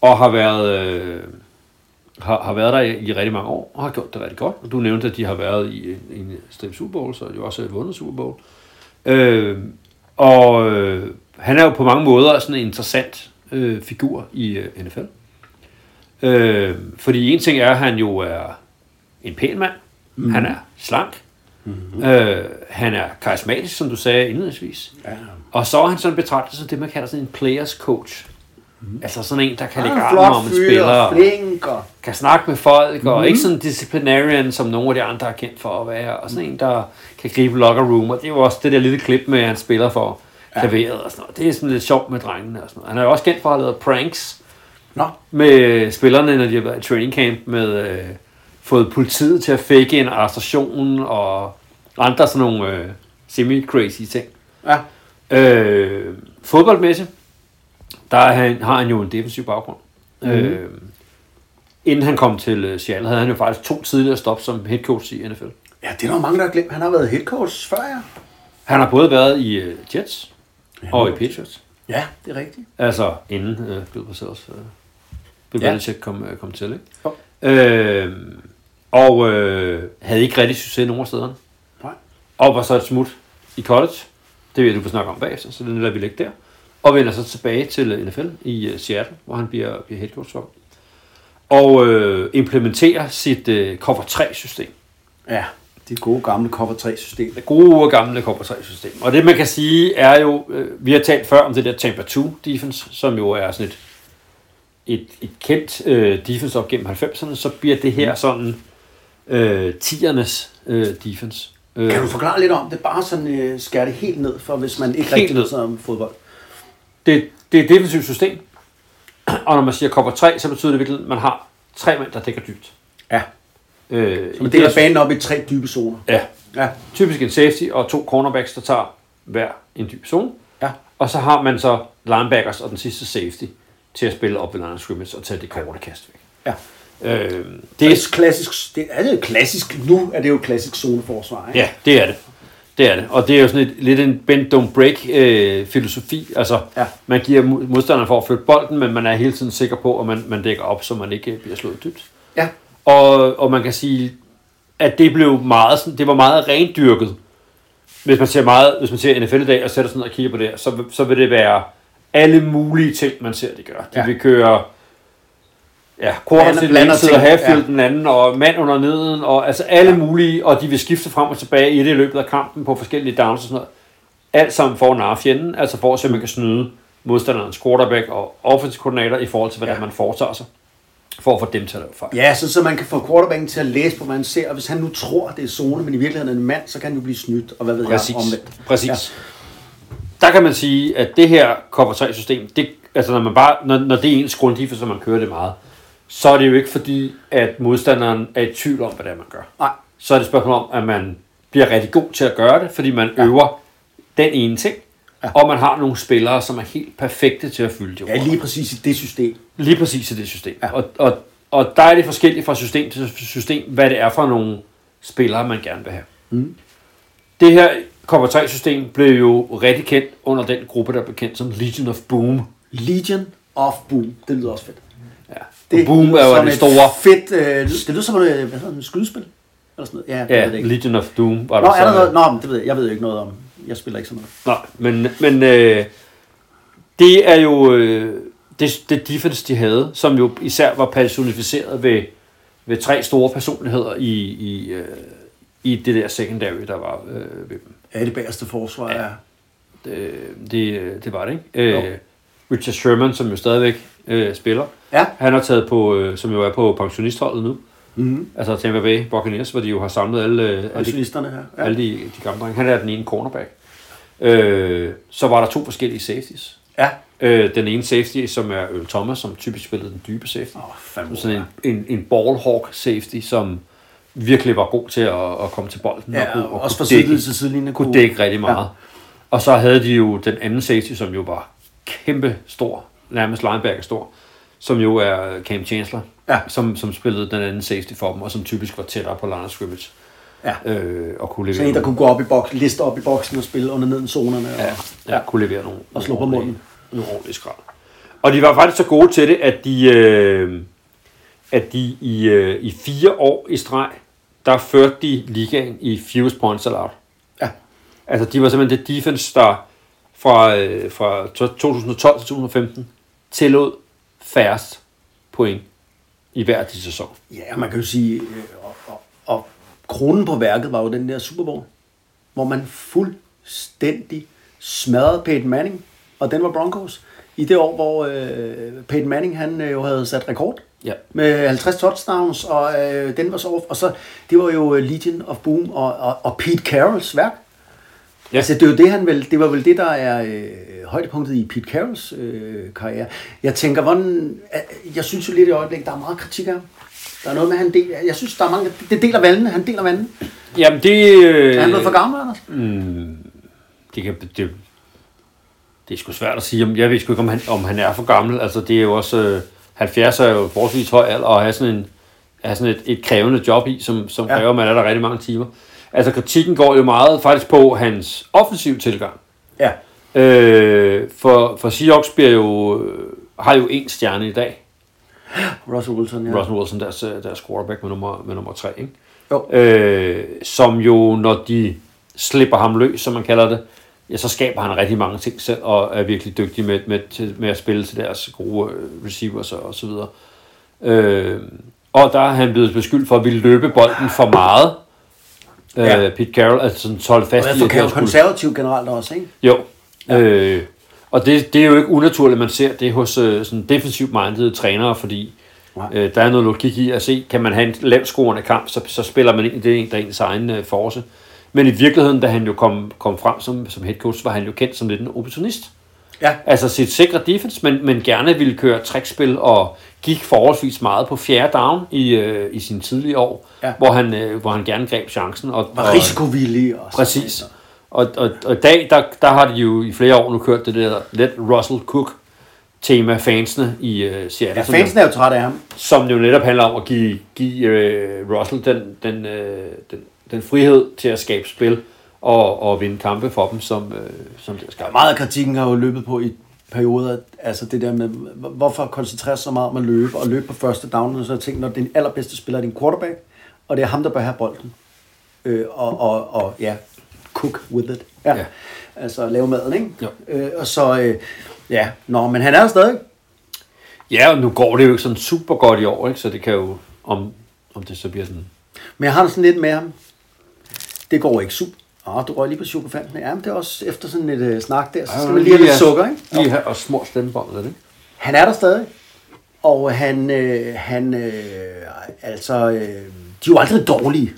Og har været, øh, har, har været der i, i rigtig mange år, og har gjort det rigtig godt. Og du nævnte, at de har været i, en- en strip Super Bowl, så jo også vundet Super Bowl. Øh, og øh, han er jo på mange måder sådan en interessant øh, figur i øh, NFL. Øh, fordi en ting er, at han jo er en pæn mand. Mm. Han er slank. Mm. Øh, han er karismatisk, som du sagde indledningsvis. Ja. Og så er han sådan betragtet som det, man kalder sådan en players coach. Mm. Altså sådan en, der kan lægge armen om en spiller. flink og... kan snakke med folk, og mm. ikke sådan disciplinarian, som nogle af de andre er kendt for at være, og sådan en, der kan gribe locker room, og det er jo også det der lille klip med, at han spiller for klaveret og sådan noget. Det er sådan lidt sjovt med drengene og sådan noget. Han er jo også kendt for at have lavet pranks Nå, med spillerne, når de har været i training camp, med øh, fået politiet til at fake en arrestation, og andre sådan nogle øh, semi-crazy ting. ja. Øh, fodboldmæssigt, der er han, har han jo en defensiv baggrund. Mm. Øh, inden han kom til øh, Seattle, havde han jo faktisk to tidligere stop som head coach i NFL. Ja, det er der mange, der har glemt. Han har været head coach før, ja. Han har både været i øh, Jets og i Patriots. Ja, det er rigtigt. Altså inden øh, Bill Parcells, øh, Bill Ja. Belichick kom, øh, kom til, ikke? Jo. Øh, og øh, havde ikke rigtig succes nogen af stederne. Nej. Og var så et smut i college. Det vil du få snakke om bagefter, så den lader vi ligge der. Og vender så tilbage til NFL i uh, Seattle, hvor han bliver, bliver head coach for. Og øh, implementerer sit øh, cover 3-system. Ja, det gode gamle cover 3-system. Det gode gamle cover 3-system. Og det man kan sige er jo, øh, vi har talt før om det der Tampa 2 defense, som jo er sådan et, et, et kendt øh, defense op gennem 90'erne, så bliver det her sådan øh, tiernes øh, defense. Øh, Kan du forklare lidt om det? Bare sådan øh, skære det helt ned, for hvis man ikke Helt rigtig ved om fodbold. det, det er et defensivt system, og når man siger cover 3, så betyder det virkelig, at man har tre mænd, der dækker dybt. Øh, så man deler banen op i tre dybe zoner. Ja, Ja, typisk en safety og to cornerbacks, der tager hver en dyb zone. ja. Og så har man så linebackers og den sidste safety til at spille op ved line scrimmage og tage det korte kast væk. ja. Øh, Det det er, klassisk, det er det klassisk, nu er det jo klassisk zoneforsvar, ikke? ja, det er det. Det er det. Og det er jo sådan et, lidt en bend don't break øh, filosofi. Altså, Ja. man giver mod- modstanderen for at flytte bolden, men man er hele tiden sikker på, at man, man dækker op, så man ikke bliver slået dybt. Ja, Og, og man kan sige, at det blev meget, sådan, det var meget rendyrket. Hvis man ser meget, hvis man ser NFL i dag og sætter sådan noget og kigger på det, så, så vil det være alle mulige ting, man ser, de gør. De Ja. vil køre ja, Blander- til den ene side og ting, halffield ja. den anden, og mand under neden, og altså alle ja. mulige, og de vil skifte frem og tilbage i det i løbet af kampen på forskellige downs og sådan noget. Alt sammen for at narre fjenden, altså for at se, man kan snyde modstanderens quarterback og offensive koordinator i forhold til, hvordan Ja. man foretager sig, for at få dem til at lave fejl. ja så, så man kan få quarterbacken til at læse på, hvad han ser, og hvis han nu tror, det er zone, men i virkeligheden er en mand, så kan han jo blive snydt, og hvad ved Præcis. jeg omvendt. Præcis. Ja. Der kan man sige, at det her cover 3 system, det, altså når, man bare, når, når det er ens grunddiffer, så man kører det meget, så er det jo ikke fordi, at modstanderen er i tvivl om, hvad det er, man gør. Nej, Så er det et spørgsmål om, at man bliver rigtig god til at gøre det, fordi man ja. øver den ene ting, Ja. og man har nogle spillere, som er helt perfekte til at fylde de ja, lige præcis i det system. Lige præcis i det system. Ja. Og, og, og der er det forskelligt fra system til system, hvad det er for nogle spillere, man gerne vil have. Mm. Det her Cover 3 system blev jo rigtig kendt under den gruppe, der blev kendt som Legion of Boom. Legion of Boom, det lyder også fedt. Ja. Det Boom lyder er jo det et store... Fedt, øh, det lyder som et, hvad hedder det, et skydespil? Eller sådan noget. Ja, det Ja, ikke. Legion of Doom var Nå, er der så- noget? Nå, det ved jeg. Jeg ved jo ikke noget om. Jeg spiller ikke sådan noget. Nej, men, men øh, det er jo øh, det, det defense, de havde, som jo især var personificeret ved, ved tre store personligheder i, i, øh, i det der secondary, der var øh, ved dem. Ja, det bagerste forsvar er... Det, det, det var det, ikke? Øh, Richard Sherman, som jo stadigvæk øh, spiller, Ja. han har taget på, øh, som jo er på pensionistholdet nu, Mm-hmm. altså Tampa Bay Buccaneers, hvor de jo har samlet alle, øh, alle, de, Pensionisterne her. Ja. alle de, de gamle drenge. Han er den ene cornerback. Øh, så var der to forskellige safeties. ja. Øh, den ene safety, som er Earl Thomas, som typisk spillede den dybe safety. Åh, oh, fandme. Sådan en, en, en ballhawk safety, som virkelig var god til at, at komme til bolden. Ja, kunne- og også fra kunne dække- sidelinje til sidelinje. kunne dække rigtig meget. Ja. Og så havde de jo den anden safety, som jo var kæmpe stor, nærmest linebacker stor, som jo er Cam Chancellor, Ja. som, som spillede den anden safety for dem, og som typisk var tættere på line scrimmage. Ja. Øh, og kunne Så levere en, der kunne gå op i boksen, liste op i boksen og spille under neden zonerne. Og, Ja, ja, kunne levere nogle, Og slå på munden. Nogle ordentlige skrald. Og de var faktisk så gode til det, at de, øh, at de i, øh, i fire år i streg, der førte de ligaen i fewest points allowed. ja. Altså, de var simpelthen det defense, der fra, øh, fra 2012 til 2015 tillod færrest point i hver af de sæsoner. Ja, man kan jo sige, øh, og, og, og kronen på værket var jo den der Super Bowl, hvor man fuldstændig smadrede Peyton Manning, og den var Broncos. I det år, hvor øh, Peyton Manning han øh, jo havde sat rekord Ja. med 50 touchdowns, og øh, den var så og så det var jo øh, Legion of Boom og, og, og Pete Carrolls værk. Ja. Altså, det, er jo det, han vel, det var vel det, der er øh, højdepunktet i Pete Carrolls øh, karriere. Jeg tænker, hvordan, jeg synes jo lidt i øjeblikket, der er meget kritik af ham. Der er noget med, han deler, jeg synes, der er mange, det deler vandene, han deler vandene. Jamen, det... Øh, Er han blevet for gammel, Anders? det, kan, det, det er sgu svært at sige. Om- Jeg ved sgu ikke, om han, om han er for gammel. Altså, det er jo også... Øh, 70 er jo forholdsvis høj alder, og have sådan, en, have sådan et, et krævende job i, som, som Ja. kræver, at man er der rigtig mange timer. Altså kritikken går jo meget faktisk på hans offensiv tilgang. Ja. Øh, for, for Seahawks bliver jo, øh, har jo en stjerne i dag. Russell Wilson, ja. Russell Wilson, deres, øh, deres quarterback med nummer, med nummer tre. Ikke? Jo. Øh, som jo, når de slipper ham løs, som man kalder det, ja, så skaber han rigtig mange ting selv, og er virkelig dygtig med, med, med at spille til deres gode øh, receivers og, og så videre. Øh, og der er han blevet beskyldt for at ville løbe bolden for meget. Ja. Øh, Pete Carroll, altså sådan holdt fast Og i, han skulle konservativ generelt også, ikke? jo. Ja. Øh, og det, det er jo ikke unaturligt, at man ser det hos øh, sådan defensivt mindede trænere, fordi øh, der er noget logik i at se, kan man have en lavt scorende kamp, så, så spiller man ind i det, en- der er ens egen øh, force. Men i virkeligheden, da han jo kom, kom frem som, som head coach, var han jo kendt som lidt en opportunist. Ja. Altså sit sikre defense, men, men gerne ville køre trickspil og gik forholdsvis meget på fjerde down i, øh, i sine tidlige år, Ja. hvor, han, øh, hvor han gerne greb chancen. Og, Var risikovillig og sådan Præcis. noget. Og, og, og i dag, der, der har de jo i flere år nu kørt det der let Russell Cook tema fansene i uh, Seattle, Ja, som, fansen jo, er jo træt af ham. som jo netop handler om at give, give uh, Russell den, den, uh, den, den frihed til at skabe spil og, og vinde kampe for dem, som, uh, som det skal. Meget af kritikken har jo løbet på i perioder, altså det der med, hvorfor koncentrere sig så meget om at løbe, og løbe på første down, og så tænkt, når den allerbedste spiller er din quarterback, og det er ham, der bør have bolden. Øh, og, og, og ja, cook with it. Ja. Ja. ja. Altså lave maden, ikke? Jo. Øh, og så, øh, ja, nå, men han er der stadig. Ja, og nu går det jo ikke sådan super godt i år, ikke? så det kan jo, om, om det så bliver sådan... Men jeg har det sådan lidt med ham. Det går ikke super. Åh, du røg lige på chokofanten. Ja, men det er også efter sådan et øh, snak der, så skal man lige have lidt sukker, ikke? Lige have, og små stemmebånd, ikke? Han er der stadig. Og han, øh, han øh, altså, øh, de er jo aldrig dårlige.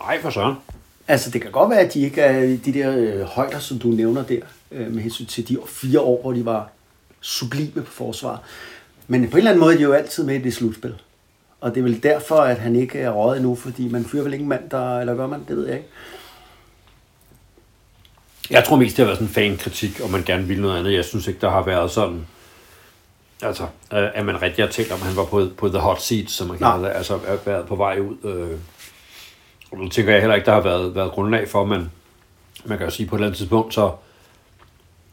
Ej, for søren. Altså, det kan godt være, at de ikke er de der øh, højder, som du nævner der, øh, med hensyn til de fire år, hvor de var sublime på forsvar. Men på en eller anden måde er de jo altid med i det slutspil. Og det er vel derfor, at han ikke er røget endnu, fordi man fyrer vel ingen mand, der, eller gør man? Det ved jeg ikke. Jeg tror mest, det har været sådan en fankritik, og man gerne vil noget andet. Jeg synes ikke, der har været sådan... Altså, øh, at man rigtig har tænkt om, at han var på, på the hot seat, som man kalder det. Altså, at været på vej ud. Øh, og nu tænker jeg heller ikke, der har været, været grundlag for, men man kan jo sige på et eller andet tidspunkt, så...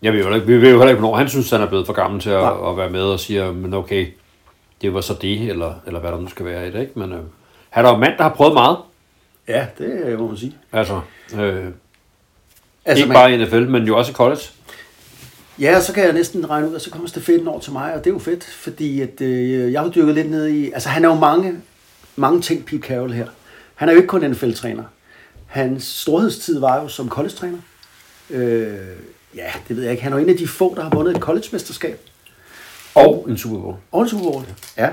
Jeg ved jo ikke, vi ved jo heller ikke, hvornår han synes, han er blevet for gammel til at, at være med og siger, men okay, det var så det, eller, eller hvad der nu skal være i det, ikke? Men øh, han er jo en mand, der har prøvet meget. Ja, det må man sige. Altså, øh, Altså, ikke man, bare i NFL, men jo også i college. Ja, og så kan jeg næsten regne ud, at så kommer stafetten over til mig, og det er jo fedt, fordi at, øh, jeg har dykket lidt ned i... Altså, han er jo mange, mange ting, Pete Carroll her. Han er jo ikke kun NFL-træner. Hans storhedstid var jo som college-træner. Øh, ja, det ved jeg ikke. Han er jo en af de få, der har vundet et college-mesterskab. Og en Super Bowl. Og en Super Bowl. Ja.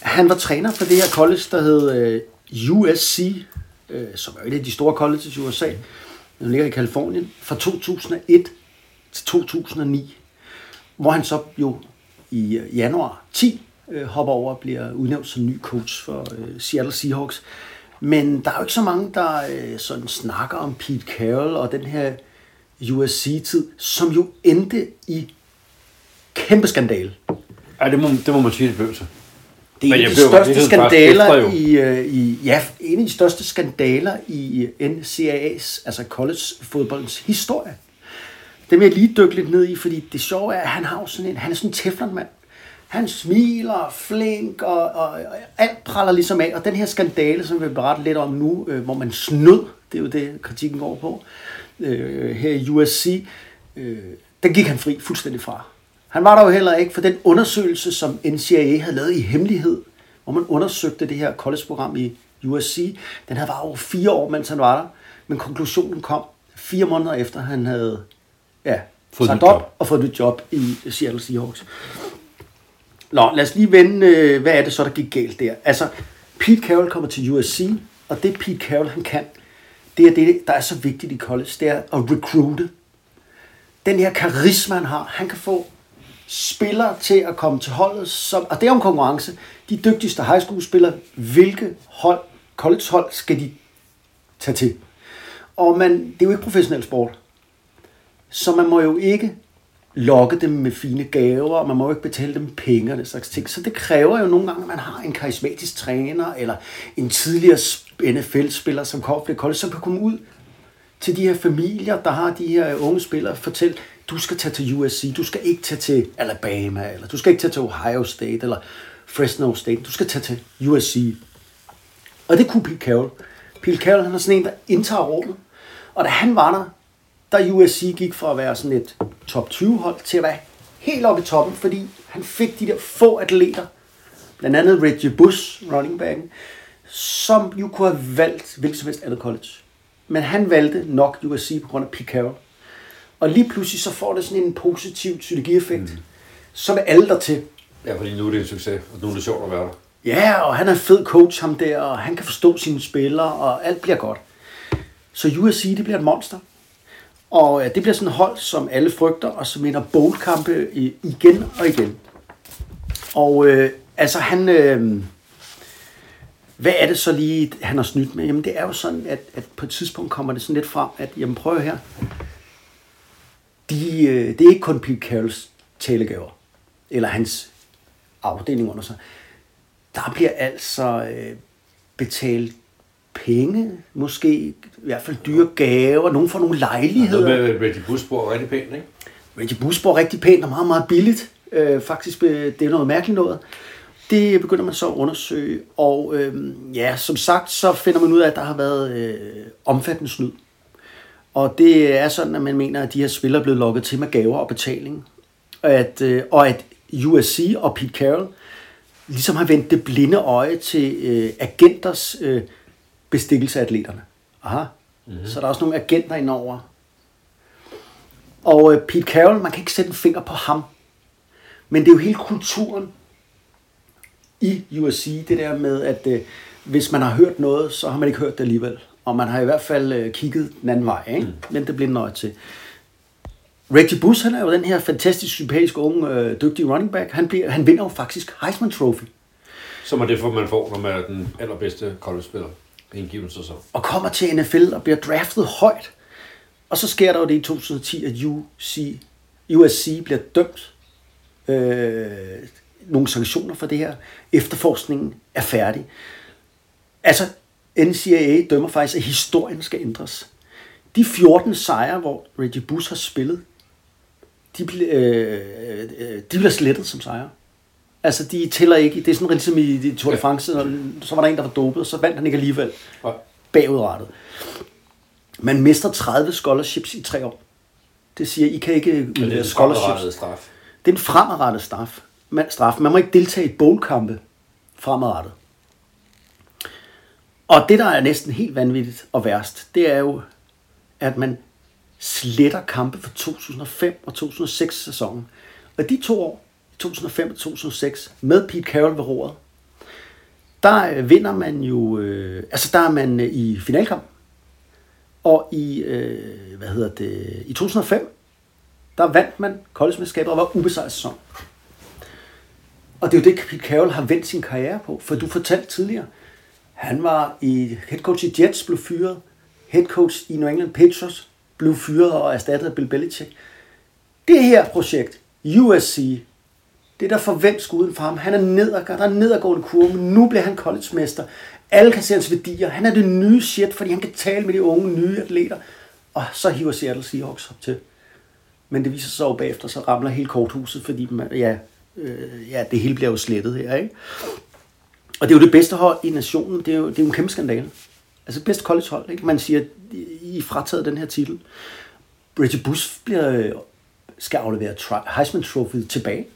Han var træner for det her college, der hed øh, USC, øh, som er et af de store colleges i USA. Den ligger i Kalifornien. Fra 2001 til 2009. Hvor han så jo i øh, januar 10 øh, hopper over og bliver udnævnt som ny coach for øh, Seattle Seahawks. Men der er jo ikke så mange, der øh, sådan snakker om Pete Carroll og den her USC-tid, som jo endte i kæmpe skandale. Ja, det må, det må man sige, det blev til. Det er en af de største skandaler i, øh, i, ja, en af de største skandaler i NCAA's, altså college-fodboldens historie. Det vil jeg lige dykke lidt ned i, fordi det sjove er, at han har sådan en, han er sådan en teflonmand. Han smiler, flink, og, og, og alt praller ligesom af. Og den her skandale, som vi vil berette lidt om nu, øh, hvor man snød, det er jo det, kritikken går på, øh, her i USC, øh, den gik han fri fuldstændig fra. Han var der jo heller ikke for den undersøgelse, som NCAA havde lavet i hemmelighed, hvor man undersøgte det her college-program i USC. Den havde varet over fire år, mens han var der. Men konklusionen kom fire måneder efter, han havde ja, Fået sagt op job. og fået et job i Seattle Seahawks. Nå, lad os lige vende, øh, hvad er det så, der gik galt der? Altså, Pete Carroll kommer til USC, og det Pete Carroll han kan, det er det, der er så vigtigt i college, det er at recruite. Den her karisma, han har, han kan få spillere til at komme til holdet, som, og det er om konkurrence. De dygtigste high school spillere, hvilke hold, college-hold skal de tage til? Og man, det er jo ikke professionel sport. Så man må jo ikke lokke dem med fine gaver, og man må jo ikke betale dem penge og den slags ting. Så det kræver jo nogle gange, at man har en karismatisk træner, eller en tidligere NFL-spiller, som kommer fra college, som kan komme ud til de her familier, der har de her unge spillere, fortæl, du skal tage til USC, du skal ikke tage til Alabama, eller du skal ikke tage til Ohio State, eller Fresno State, du skal tage til USC. Og det kunne Pete Carroll. Pete Carroll, han er sådan en, der indtager rummet. Og da han var der, der USC gik fra at være sådan et top 20 hold til at være helt oppe i toppen, fordi han fik de der få atleter, blandt andet Reggie Bush, running backen, som jo kunne have valgt hvilket som helst andet college. Men han valgte nok USC på grund af Pete Carroll. Og lige pludselig så får det sådan en positiv synergieffekt, mm. så vil alle der til. Ja, fordi nu er det en succes, og nu er det sjovt at være der. Ja, og han er en fed coach, ham der, og han kan forstå sine spillere, og alt bliver godt. Så USC, det bliver et monster. Og det bliver sådan et hold, som alle frygter, og som vinder bowlkampe igen og igen. Og øh, altså han... Øh, hvad er det så lige, han har snydt med? Jamen det er jo sådan, at, at på et tidspunkt kommer det sådan lidt frem, at jamen prøv her. De, øh, det er ikke kun Pete Carrolls talegaver, eller hans afdeling under sig. Der bliver altså øh, betalt penge, måske i hvert fald dyre gaver, nogen får nogle lejligheder. Noget med Reggie bor rigtig pænt, ikke? Reggie Bush bor rigtig pænt og meget, meget billigt. Øh, faktisk, øh, det er noget mærkeligt noget. Det begynder man så at undersøge, og øh, ja, som sagt, så finder man ud af, at der har været øh, omfattende snyd. Og det er sådan, at man mener, at de her spillere er blevet lukket til med gaver og betaling. Og at, øh, og at USC og Pete Carroll ligesom har vendt det blinde øje til øh, agenters øh, bestikkelse af atleterne. Aha. Mm-hmm. Så der er også nogle agenter indover. Og øh, Pete Carroll, man kan ikke sætte en finger på ham. Men det er jo hele kulturen i USC, det der med, at øh, hvis man har hørt noget, så har man ikke hørt det alligevel. Og man har i hvert fald øh, kigget den anden vej, ikke? Mm. men det bliver nøje til. Reggie Bush, han er jo den her fantastisk sympatiske unge, øh, dygtige running back. Han, bliver, han vinder jo faktisk Heisman Trophy. Som er det, for man får, når man er den allerbedste college-spiller i så. sæson. Og kommer til NFL og bliver draftet højt. Og så sker der jo det i 2010, at UC, USC bliver dømt øh, nogle sanktioner for det her. Efterforskningen er færdig. Altså, NCAA dømmer faktisk, at historien skal ændres. De 14 sejre, hvor Reggie Bush har spillet, de, øh, øh, øh, de bliver slettet som sejre. Altså, de tæller ikke. Det er sådan ligesom i Tour de France, ja. så var der en, der var dopet, og så vandt han ikke alligevel. Ja. Bagudrettet. Man mister 30 scholarships i tre år. Det siger, I kan ikke udlevere scholarships. Straf. Det er en fremadrettet straf. Man, straf. Man må ikke deltage i bowlkampe fremadrettet. Og det, der er næsten helt vanvittigt og værst, det er jo, at man sletter kampe for 2005 og 2006 sæsonen. Og de to år, 2005-2006 med Pete Carroll ved roret, der øh, vinder man jo, øh, altså der er man øh, i finalkamp. Og i, øh, hvad hedder det, i 2005, der vandt man college og var ubesejret sæson. Og det er jo det, Pete Carroll har vendt sin karriere på, for du fortalte tidligere, han var i head coach i Jets, blev fyret. Head coach i New England Patriots blev fyret og erstattet af Bill Belichick. Det her projekt, USC, det er der forventet skuden for ham. Han er nedadgående, der er nedadgående kurve, men nu bliver han collegemester. Alle kan se hans værdier. Han er det nye shit, fordi han kan tale med de unge, nye atleter. Og så hiver Seattle Seahawks op til. Men det viser sig så bagefter, så ramler hele korthuset, fordi man, ja, øh, ja, det hele bliver jo slettet her. Ikke? Og det er jo det bedste hold i nationen. Det er jo, det er jo en kæmpe skandale. Altså bedste collegehold. Ikke? Man siger, I er frataget den her titel. Reggie Bush bliver, skal aflevere Heisman Trophy tilbage.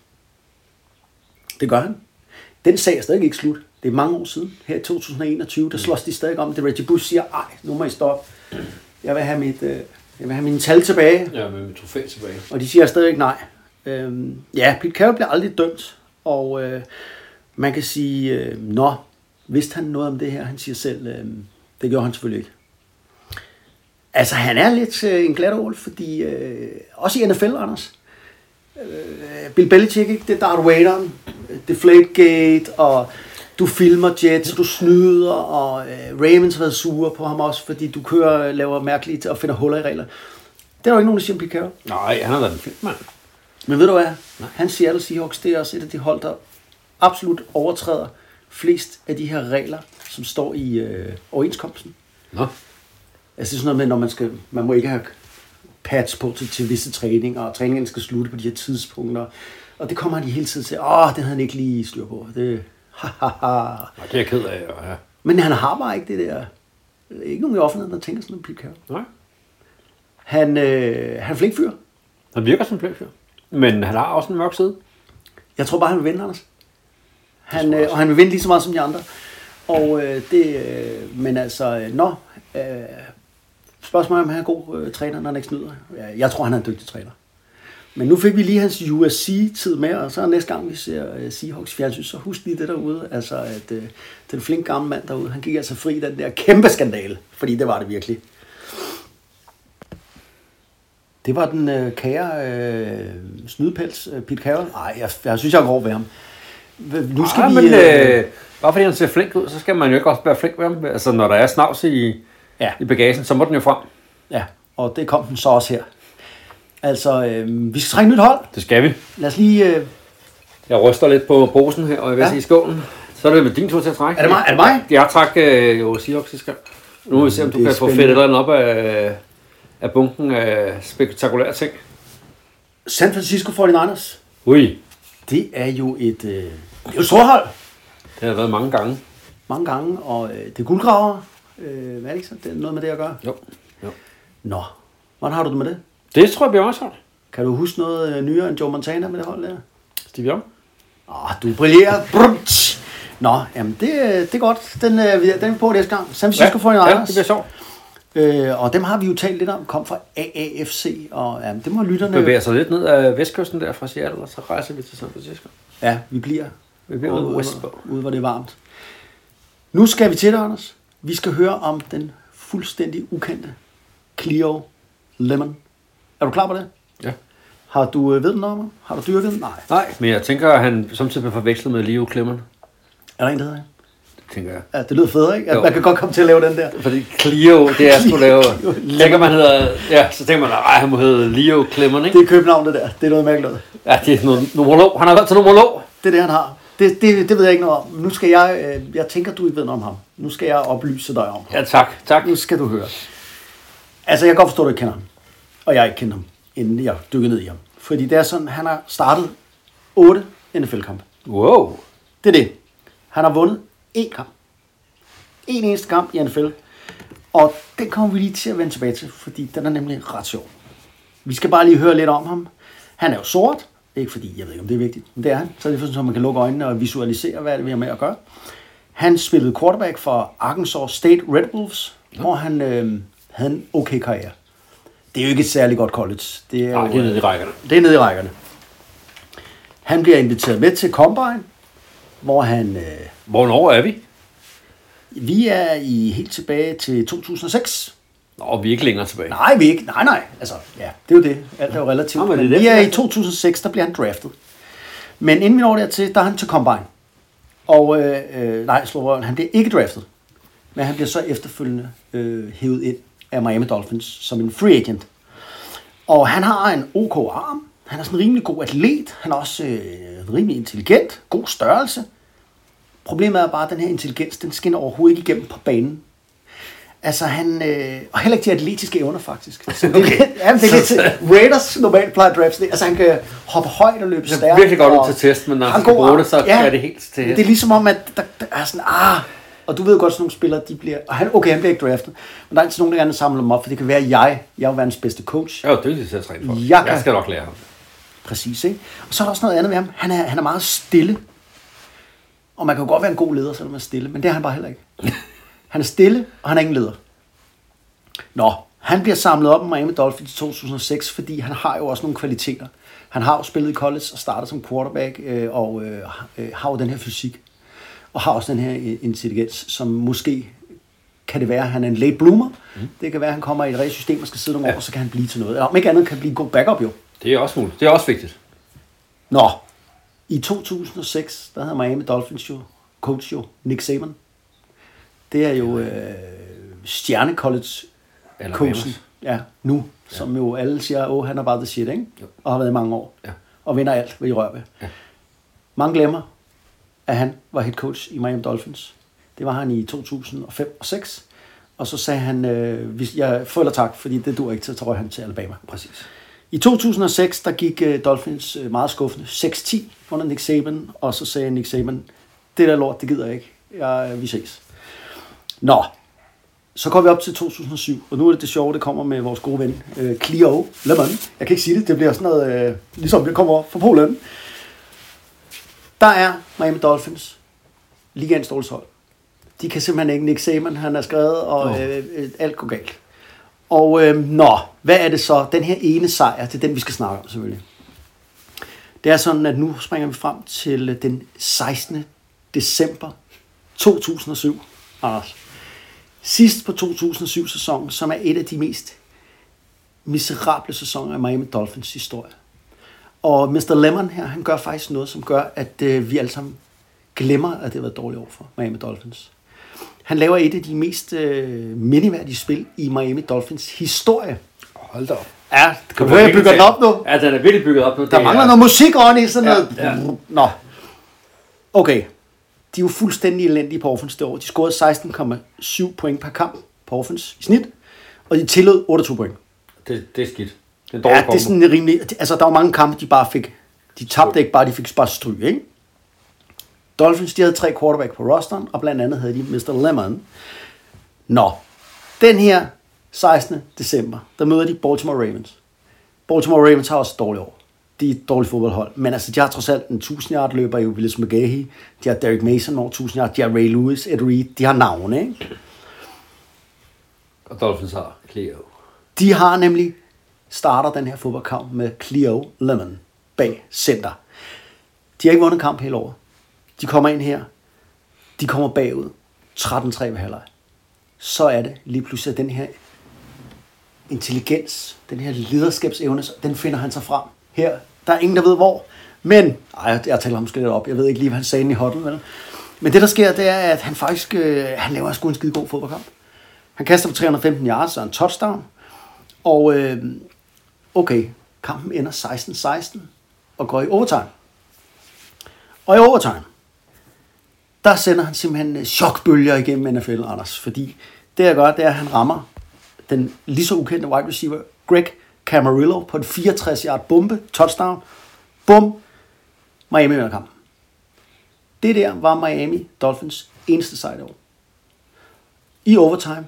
Det gør han. Den sag er stadig ikke slut. Det er mange år siden. Her i 2021, der slås de stadig om det. Reggie Bush siger, ej, nu må I stoppe. Jeg vil have, mit, øh, jeg vil have mine tal tilbage. Ja, med mit trofæ tilbage. Og de siger stadig nej. Øhm, ja, Pete Carroll bliver aldrig dømt. Og øh, man kan sige, øh, nå, vidste han noget om det her? Han siger selv, øh, det gjorde han selvfølgelig ikke. Altså, han er lidt øh, en glat fordi øh, også i NFL, Anders. Øh, Bill Belichick, ikke? det er Darth Vader, Deflategate, og du filmer Jets, du snyder, og øh, Ravens har været sure på ham også, fordi du kører, laver mærkeligt og finder huller i regler. Det er jo ikke nogen, der siger om Pete Carroll. Nej, han har været en film, mand. Men ved du hvad? Han Seattle Seahawks, det er også et af de hold, der absolut overtræder flest af de her regler, som står i øh, overenskomsten. Nå. Altså det er sådan noget med, når man skal, man må ikke have pads på til, til visse træninger, og træningen skal slutte på de her tidspunkter. Og det kommer han hele tiden til, åh, det havde han ikke lige styr på. Det, ha, ha, ha. Det er jeg ked af. Ja. Men han har bare ikke det der, ikke nogen i offentligheden, der tænker sådan noget Pete Carroll. Nej. Han, øh, han er flink fyr. Han virker som en fyr. Men han har også en mørk side. Jeg tror bare, han vil vinde, Anders. Han, øh, og han vil vinde lige så meget som de andre. Og øh, det, øh, men altså, øh, nå, øh, spørgsmålet er, om han er god øh, træner, når han ikke snyder. Jeg tror, han er en dygtig træner. Men nu fik vi lige hans USC-tid med, og så næste gang vi ser øh, Seahawks fjernsyn, så husk lige det derude, altså at øh, den flinke gamle mand derude, han gik altså fri i den der kæmpe skandale, fordi det var det virkelig. Det var den øh, kære øh, snydepels, øh, Pete Carroll. Nej, jeg, jeg synes, jeg er grov ved ham. Nu skal ja, vi... men øh, bare fordi han ser flink ud, så skal man jo ikke også være flink med ham. Altså, når der er snavs i, Ja. i bagagen, så må den jo frem. Ja, og det kom den så også her. Altså, øh, vi skal trække nyt hold. Det skal vi. Lad os lige... Øh, Jeg ryster lidt på posen her, og jeg vil Ja. sige skålen. Så er det med din tur til at trække. Er det mig? Er det mig? Jeg trak øh, jo Seahawks sidste gang. Nu må vi se, om du kan få spændende. fedt et eller andet op af, af bunken af spektakulære ting. San Francisco 49ers. Ui, Det er jo et... Øh, det er jo et stort hold. det har været mange gange. Mange gange, og øh, det er guldgraver. Øh, hvad er det ikke så? Det er noget med det at gøre. Jo. jo. Nå, hvordan har du det med det? Det tror jeg bliver også holdt. Kan du huske noget øh, nyere end Joe Montana med det hold der? Steve Young. Åh, du brillerer. Brumt. Nå, jamen det, øh, det er godt. Den, øh, vi- den er vi på næste gang. San Francisco ja, 49ers. ja, det bliver sjovt. Øh, og dem har vi jo talt lidt om, kom fra AAFC, og ja, det må lytterne... Bevæger sig lidt ned af vestkysten der fra Seattle, og så rejser vi til San Francisco. Ja, vi bliver, Vi bliver ude, ude ude, hvor det er varmt. Nu skal vi til det, Anders. Vi skal høre om den fuldstændig ukendte Clio Lemon. Er du klar på det? Ja. Har du øh, ved den om? Har du dyrket den? Nej. Nej, men jeg tænker, at han samtidig bliver forvekslet med Leo Clemmen. Er der en, der hedder det? Tænker jeg. Ja, det lyder fedt, ikke? At Jo. man kan godt komme til at lave den der. Fordi Clio, det er sgu lave... Tænker man hedder... Ja, så tænker man, nej, han må hedde Leo Clemmen, ikke? Det er købenavn, det der. Det er noget mærkeligt. noget. Ja, det er noget numerolog. Han har været til numerolog. Det er det, han har. Det, det, det ved jeg ikke noget om. Nu skal jeg... Øh, jeg tænker, du ikke ved noget om ham. Nu skal jeg oplyse dig om ham. Ja, tak. Tak. Nu skal du høre. Altså, jeg kan godt forstå, at du ikke kender ham. Og jeg ikke kendt ham, inden jeg dykkede ned i ham. Fordi det er sådan, han har startet 8 NFL-kampe. Wow. Det er det. Han har vundet én kamp. En eneste kamp i NFL. Og den kommer vi lige til at vende tilbage til, fordi den er nemlig ret sjov. Vi skal bare lige høre lidt om ham. Han er jo sort. Ikke fordi, jeg ved ikke, om det er vigtigt, men det er han. Så er det sådan, at man kan lukke øjnene og visualisere, hvad er det, vi har med at gøre. Han spillede quarterback for Arkansas State Red Wolves, hvor han øh, havde en okay karriere. Det er jo ikke et særligt godt college. Det er, jo, det er nede i rækkerne. det er nede i rækkerne. Han bliver inviteret med til Combine, hvor han... Øh, Hvornår er vi? vi er i helt tilbage til 2006. Nå, vi er ikke længere tilbage. Nej, vi er ikke. Nej, nej. Altså, ja, det er jo det. Alt er jo relativt. Nå, men men det er vi det, er vi i 2006, der bliver han draftet. Men inden vi når dertil, der er han til Combine. Og øh, øh, nej, slå røven, han bliver ikke draftet. Men han bliver så efterfølgende øh, hævet ind af Miami Dolphins som en free agent. Og han har en OK arm. Han er sådan en rimelig god atlet. Han er også øh, rimelig intelligent. God størrelse. Problemet er bare, at den her intelligens, den skinner overhovedet ikke igennem på banen. Altså han, øh, og heller ikke de atletiske evner faktisk. Så det, okay. ja, det er lidt, Raiders normalt plejer drafts det. Altså han kan hoppe højt og løbe Det ser stærkt. virkelig godt ud til test, men når han skal bruge det, så er det helt til. Det er ligesom om, at der, der er sådan, ah, og du ved godt, sådan nogle spillere, de bliver, og han, okay, han bliver ikke draftet, men der er altid nogen, der gerne vil samle dem op, for det kan være, at jeg, jeg er verdens bedste coach. Jeg er jo dygtig til at træne for. Jeg Jeg, kan- jeg skal nok lære ham. Præcis, ikke? Og så er der også noget andet med ham. Han er, han er meget stille. Og man kan jo godt være en god leder, selvom man er stille, men det er han bare heller ikke. Han er stille, og han er ingen leder. Nå, han bliver samlet op med Miami Dolphins i 2006, fordi han har jo også nogle kvaliteter. Han har jo spillet i college og startet som quarterback, øh, og øh, øh, har jo den her fysik. Og har også den her intelligens, som måske kan det være, at han er en late bloomer. Mm. Det kan være, at han kommer i et rigtigt system og skal sidde nogle Ja. år, så kan han blive til noget. Eller om ikke andet kan blive en god backup jo. Det er også muligt. Det er også vigtigt. Nå, i 2006, der havde Miami Dolphins jo, coach jo, Nick Saban. Det er jo øh, stjerne college Alabamas. coachen. Ja, nu. Ja. Som jo alle siger, åh, han er bare the shit, ikke? Jo. Og har været i mange år. Ja. og vinder alt, hvad de rører ved. Ja. Mange glemmer, at han var head coach i Miami Dolphins. Det var han i 2005 og 6. Og så sagde han, øh, hvis jeg får eller tak, fordi det dur ikke til, så røg han til Alabama. Præcis. I 2006, der gik øh, Dolphins øh, meget skuffende 6-10 under Nick Saban, og så sagde Nick Saban, det der lort, det gider jeg ikke. Jeg, øh, vi ses. Nå, så går vi op til 2007, og nu er det det sjove, det kommer med vores gode ven, øh, Clio Lemon. Jeg kan ikke sige det, det bliver sådan noget, øh, ligesom det kommer fra Polen. Der er Miami Dolphins, ligaens dårligste hold. De kan simpelthen ikke, Nick Saban, han er skrevet, og øh, øh, alt går galt. Og øh, nå, hvad er det så? Den her ene sejr, det er den, vi skal snakke om selvfølgelig. Det er sådan, at nu springer vi frem til øh, den 16. december 2007. Anders. Sidst på 2007-sæsonen, som er et af de mest miserable sæsoner af Miami Dolphins historie. Og Mr. Lemon her, han gør faktisk noget, som gør, at øh, vi alle sammen glemmer, at det har været dårligt over for Miami Dolphins. Han laver et af de mest øh, mindeværdige spil i Miami Dolphins historie. Hold da op. Ja, kan du høre, jeg bygger den op nu? Ja, den er virkelig bygget op nu. Der Det mangler er- noget musik on i sådan Ja, noget. ja. Nå. Okay. De er jo fuldstændig elendige på offense det år. De scorede 16,7 point per kamp på offense i snit, og de tillod 28 point. Det, det er skidt. Det er Ja, det er sådan rimelig... Altså, der var mange kampe, de bare fik... De tabte ikke bare, de fik bare stryg, ikke? Dolphins, de havde tre quarterback på rosteren, og blandt andet havde de Mr. Lemon. Nå, den her 16. december, der møder de Baltimore Ravens. Baltimore Ravens har også dårligt år. De er et dårligt fodboldhold. Men altså, de har trods alt en 1000 yard løber i Willis McGahee. De har Derek Mason over 1000 yard. De har Ray Lewis, Ed Reed. De har navne, ikke? Og Dolphins har Cleo. De har nemlig starter den her fodboldkamp med Cleo Lemon bag center. De har ikke vundet kamp hele året. De kommer ind her. De kommer bagud. 13-3 ved halvleg. Så er det lige pludselig at den her intelligens, den her lederskabsevne, den finder han sig frem. Her, der er ingen, der ved hvor. Men, ej, jeg, taler ham måske lidt op. Jeg ved ikke lige, hvad han sagde i hotten. Vel? Men det, der sker, det er, at han faktisk øh, han laver sgu en skide god fodboldkamp. Han kaster på 315 yards og en touchdown. Og øh, okay, kampen ender 16-16 og går i overtime. Og i overtime, der sender han simpelthen øh, chokbølger igennem NFL, Anders. Fordi det jeg gør, det er, at han rammer den lige så ukendte wide receiver, Greg Camarillo, på en 64 yard bombe, touchdown. Bum, Miami vinder kampen. Det der var Miami Dolphins eneste sejr i år. I overtime,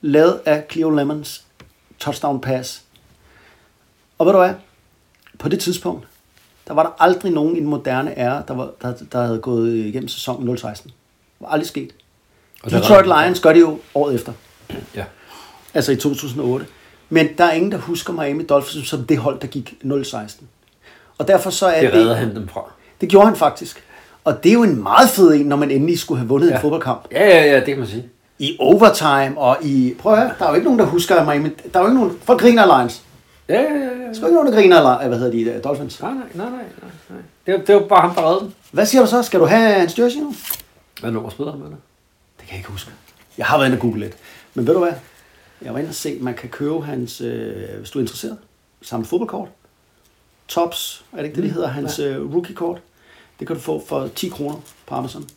lavet af Cleo Lemons touchdown pass. Og ved du hvad? På det tidspunkt, der var der aldrig nogen i den moderne ære, der, var, der, der havde gået igennem sæsonen 016. Det var aldrig sket. Og Detroit Lions gør det jo året efter. Ja. Altså i 2008. Men der er ingen, der husker Miami Dolphins som det hold, der gik 016. Og derfor så er Det det... redder han dem fra. Det gjorde han faktisk. Og det er jo en meget fed en, når man endelig skulle have vundet ja. En fodboldkamp. Ja, ja, ja, det kan man sige. I overtime og i... Prøv at høre, der er jo ikke nogen, der husker Miami... Der er jo ikke nogen... Folk griner af Lions. Ja, ja, ja. ja. Der jo ikke nogen, der griner Li- hvad hedder de, øh, Dolphins. Nej, nej, nej, nej, nej. Det, var, det var bare ham, der reddede. Hvad siger du så? Skal du have hans jersey nu? Hvad nummer spiller han med det? Det kan jeg ikke huske. Jeg har været inde og google lidt. Men ved du hvad? Jeg var inde og se, man kan købe hans, øh, hvis du er interesseret, samme fodboldkort. Tops, er det ikke det, det hedder? Hans øh, rookie-kort. Det kan du få for 10 kroner på Amazon.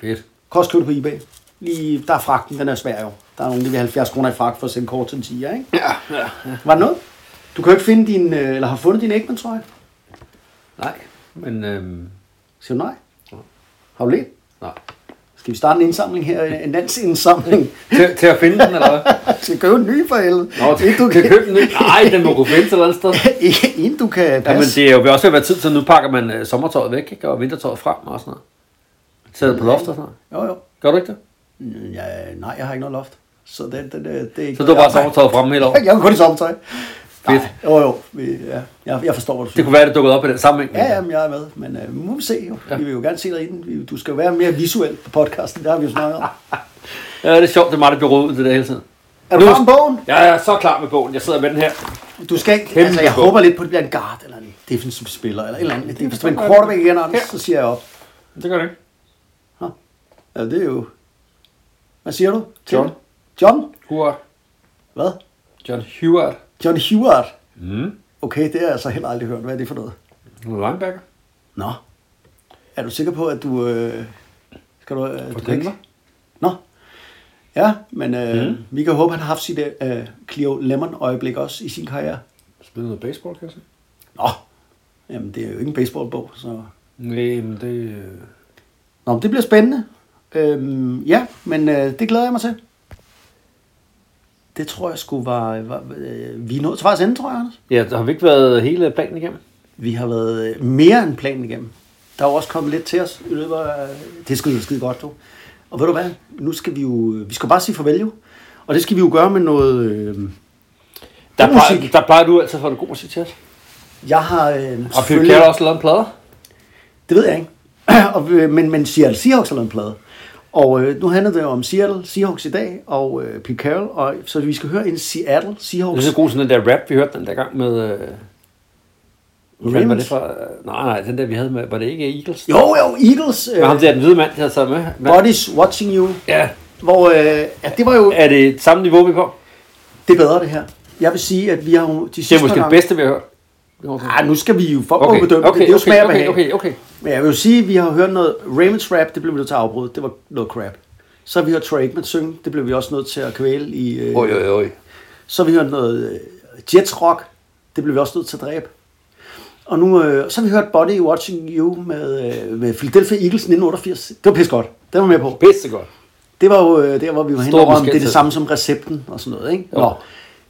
Fedt. Også købe det på eBay. Lige, der er fragten, den er svær jo. Der er nogen, der vil have 70 kroner i fragt for at sende kort til en 10, ikke? Ja, ja, ja. Var det noget? Du kan jo ikke finde din, øh, eller har fundet din Eggman, tror jeg. Nej, men øhm, Siger du nej? Har du let? nej. Skal vi starte en indsamling her? En landsindsamling? Til, til at finde den, eller hvad? Skal købe en ny for helvede? Nå, Inden du kan købe den ikke. Nej, den må kunne findes eller andet sted. Inden du kan passe. Ja, men det er jo også ved at være tid til, nu pakker man øh, sommertøjet væk, ikke? og vintertøjet frem og sådan noget. Sætter på loftet og sådan noget. Jo, jo. Gør du ikke det? Ja, nej, jeg har ikke noget loft. Så det, det, det, det er ikke Så du har bare sommertøjet frem hele året? Jeg har kun sommertøj. Fedt. Nej, jo, jo. Vi, ja, jeg, jeg forstår, hvad du Det siger. kunne være, det dukkede op i den sammenhæng. Ja, ja, men jeg er med. Men uh, må vi se jo. Ja. Vi vil jo gerne se dig i den. Vi- Du skal jo være mere visuel på podcasten. Det har vi jo snakket om. ja, det er sjovt, det er mig, der bliver rodet det hele tiden. Er du klar med bogen? Jeg er så klar med bogen. Jeg sidder med den her. Du skal ikke, Kæmpe altså, jeg bog. håber lidt på, at det bliver en guard eller en defensiv spiller, eller et eller andet. Det, hvis du er en quarterback igen, Anders, så siger jeg op. Det gør det ikke. Ja, det er jo... Hvad siger du? John. det? John? Hurra. Hvad? John Hewart. John Hewart. Mm. Okay, det har jeg så heller aldrig hørt. Hvad er det for noget? Linebacker. Nå. Er du sikker på, at du... Øh, skal du... Øh, du Denver. ikke- Nå. Ja, men øh, mm. vi kan håbe, at han har haft sit øh, Cleo Lemon-øjeblik også i sin karriere. Spiller noget baseball, kan jeg se. Nå. Jamen, det er jo ikke en baseballbog, så... Nej, men det... øh, Nå, men det bliver spændende. Øhm, ja, men øh, det glæder jeg mig til. Det tror jeg skulle var... var øh, vi er nået til vejs ende, tror jeg, Anders. Ja, der har vi ikke været hele planen igennem. Vi har været øh, mere end planen igennem. Der er jo også kommet lidt til os i løbet af... Det skal jo skide godt, du. Og ved du hvad? Nu skal vi jo... Vi skal bare sige farvel, jo. Og det skal vi jo gøre med noget... Øh, Der plejer, musik. der plejer du altid at få det god musik til os. jeg har... Øh, Og Phil selvfølgelig- Carroll også lavet en plade. Det ved jeg ikke. og, øh, men, men Seattle Seahawks har lavet en plade. Og øh, nu handler det jo om Seattle Seahawks i dag, og øh, Pete Carroll, og, så vi skal høre en Seattle Det er Seahawks. så god sådan den der rap, vi hørte den der gang med... Øh, fanden var det fra? Nej, nej, den der vi havde med... Var det ikke Eagles? Jo, jo, Eagles. Med ham Øh, der, den hvide mand, der taget med. Men, Bodies Watching You. ja, Hvor, øh, ja, det var jo er det samme niveau, vi på? det er bedre, det her. Jeg vil sige, at vi har jo de Det er sidste måske det bedste, vi har hørt. Ah, nu skal vi jo for Okay, okay, bedømme okay, det. Det er jo okay, smag okay, okay, okay. Men jeg vil jo sige, at vi har hørt noget Ravens rap, det blev vi nødt til at afbryde. Det var noget crap. Så har vi hørt Troy Aikman synge, det blev vi også nødt til at kvæle i... Øh, Oj, oj, oj. Så har vi hørt noget øh, Jets rock. Det blev vi også nødt til at dræbe. Og nu, øh, så har vi hørt Body Watching You med, øh, med Philadelphia Eagles 1988. Det var pisse godt. Det var med på. Pisse godt. Det var jo øh, der, hvor vi var hen Stor over, om det er det samme som recepten og sådan noget. Ikke? Nå.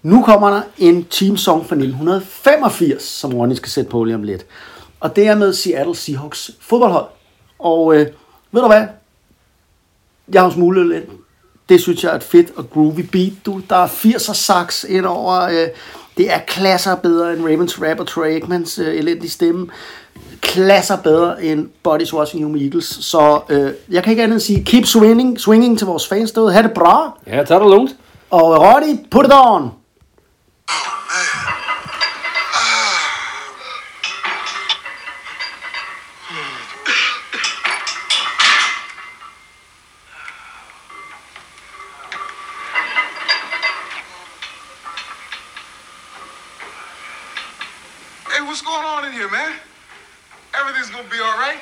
Nu kommer der en teamsong fra 1985, som Ronny skal sætte på lige om lidt. Og det er med Seattle Seahawks fodboldhold. Og øh, ved du hvad? Jeg har smuglet lidt. Det synes jeg er et fedt og groovy beat, du. Der er 80'er sax ind over. Øh, det er klasser bedre end Ravens rap og Troy Aikmans øh, elendige stemme. Klasser bedre end You med Eagles. Så øh, jeg kan ikke andet end sige, keep swinging, swinging til vores fans derude. Ha' det bra. Ja, tag det lugnt. Og Roddy, put it on. What's going on in here, man? Everything's gonna be all right.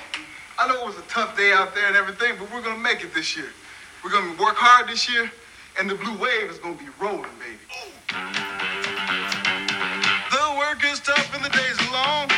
I know it was a tough day out there and everything, but we're gonna make it this year. We're gonna work hard this year, and the blue wave is gonna be rolling, baby. The work is tough and the days long.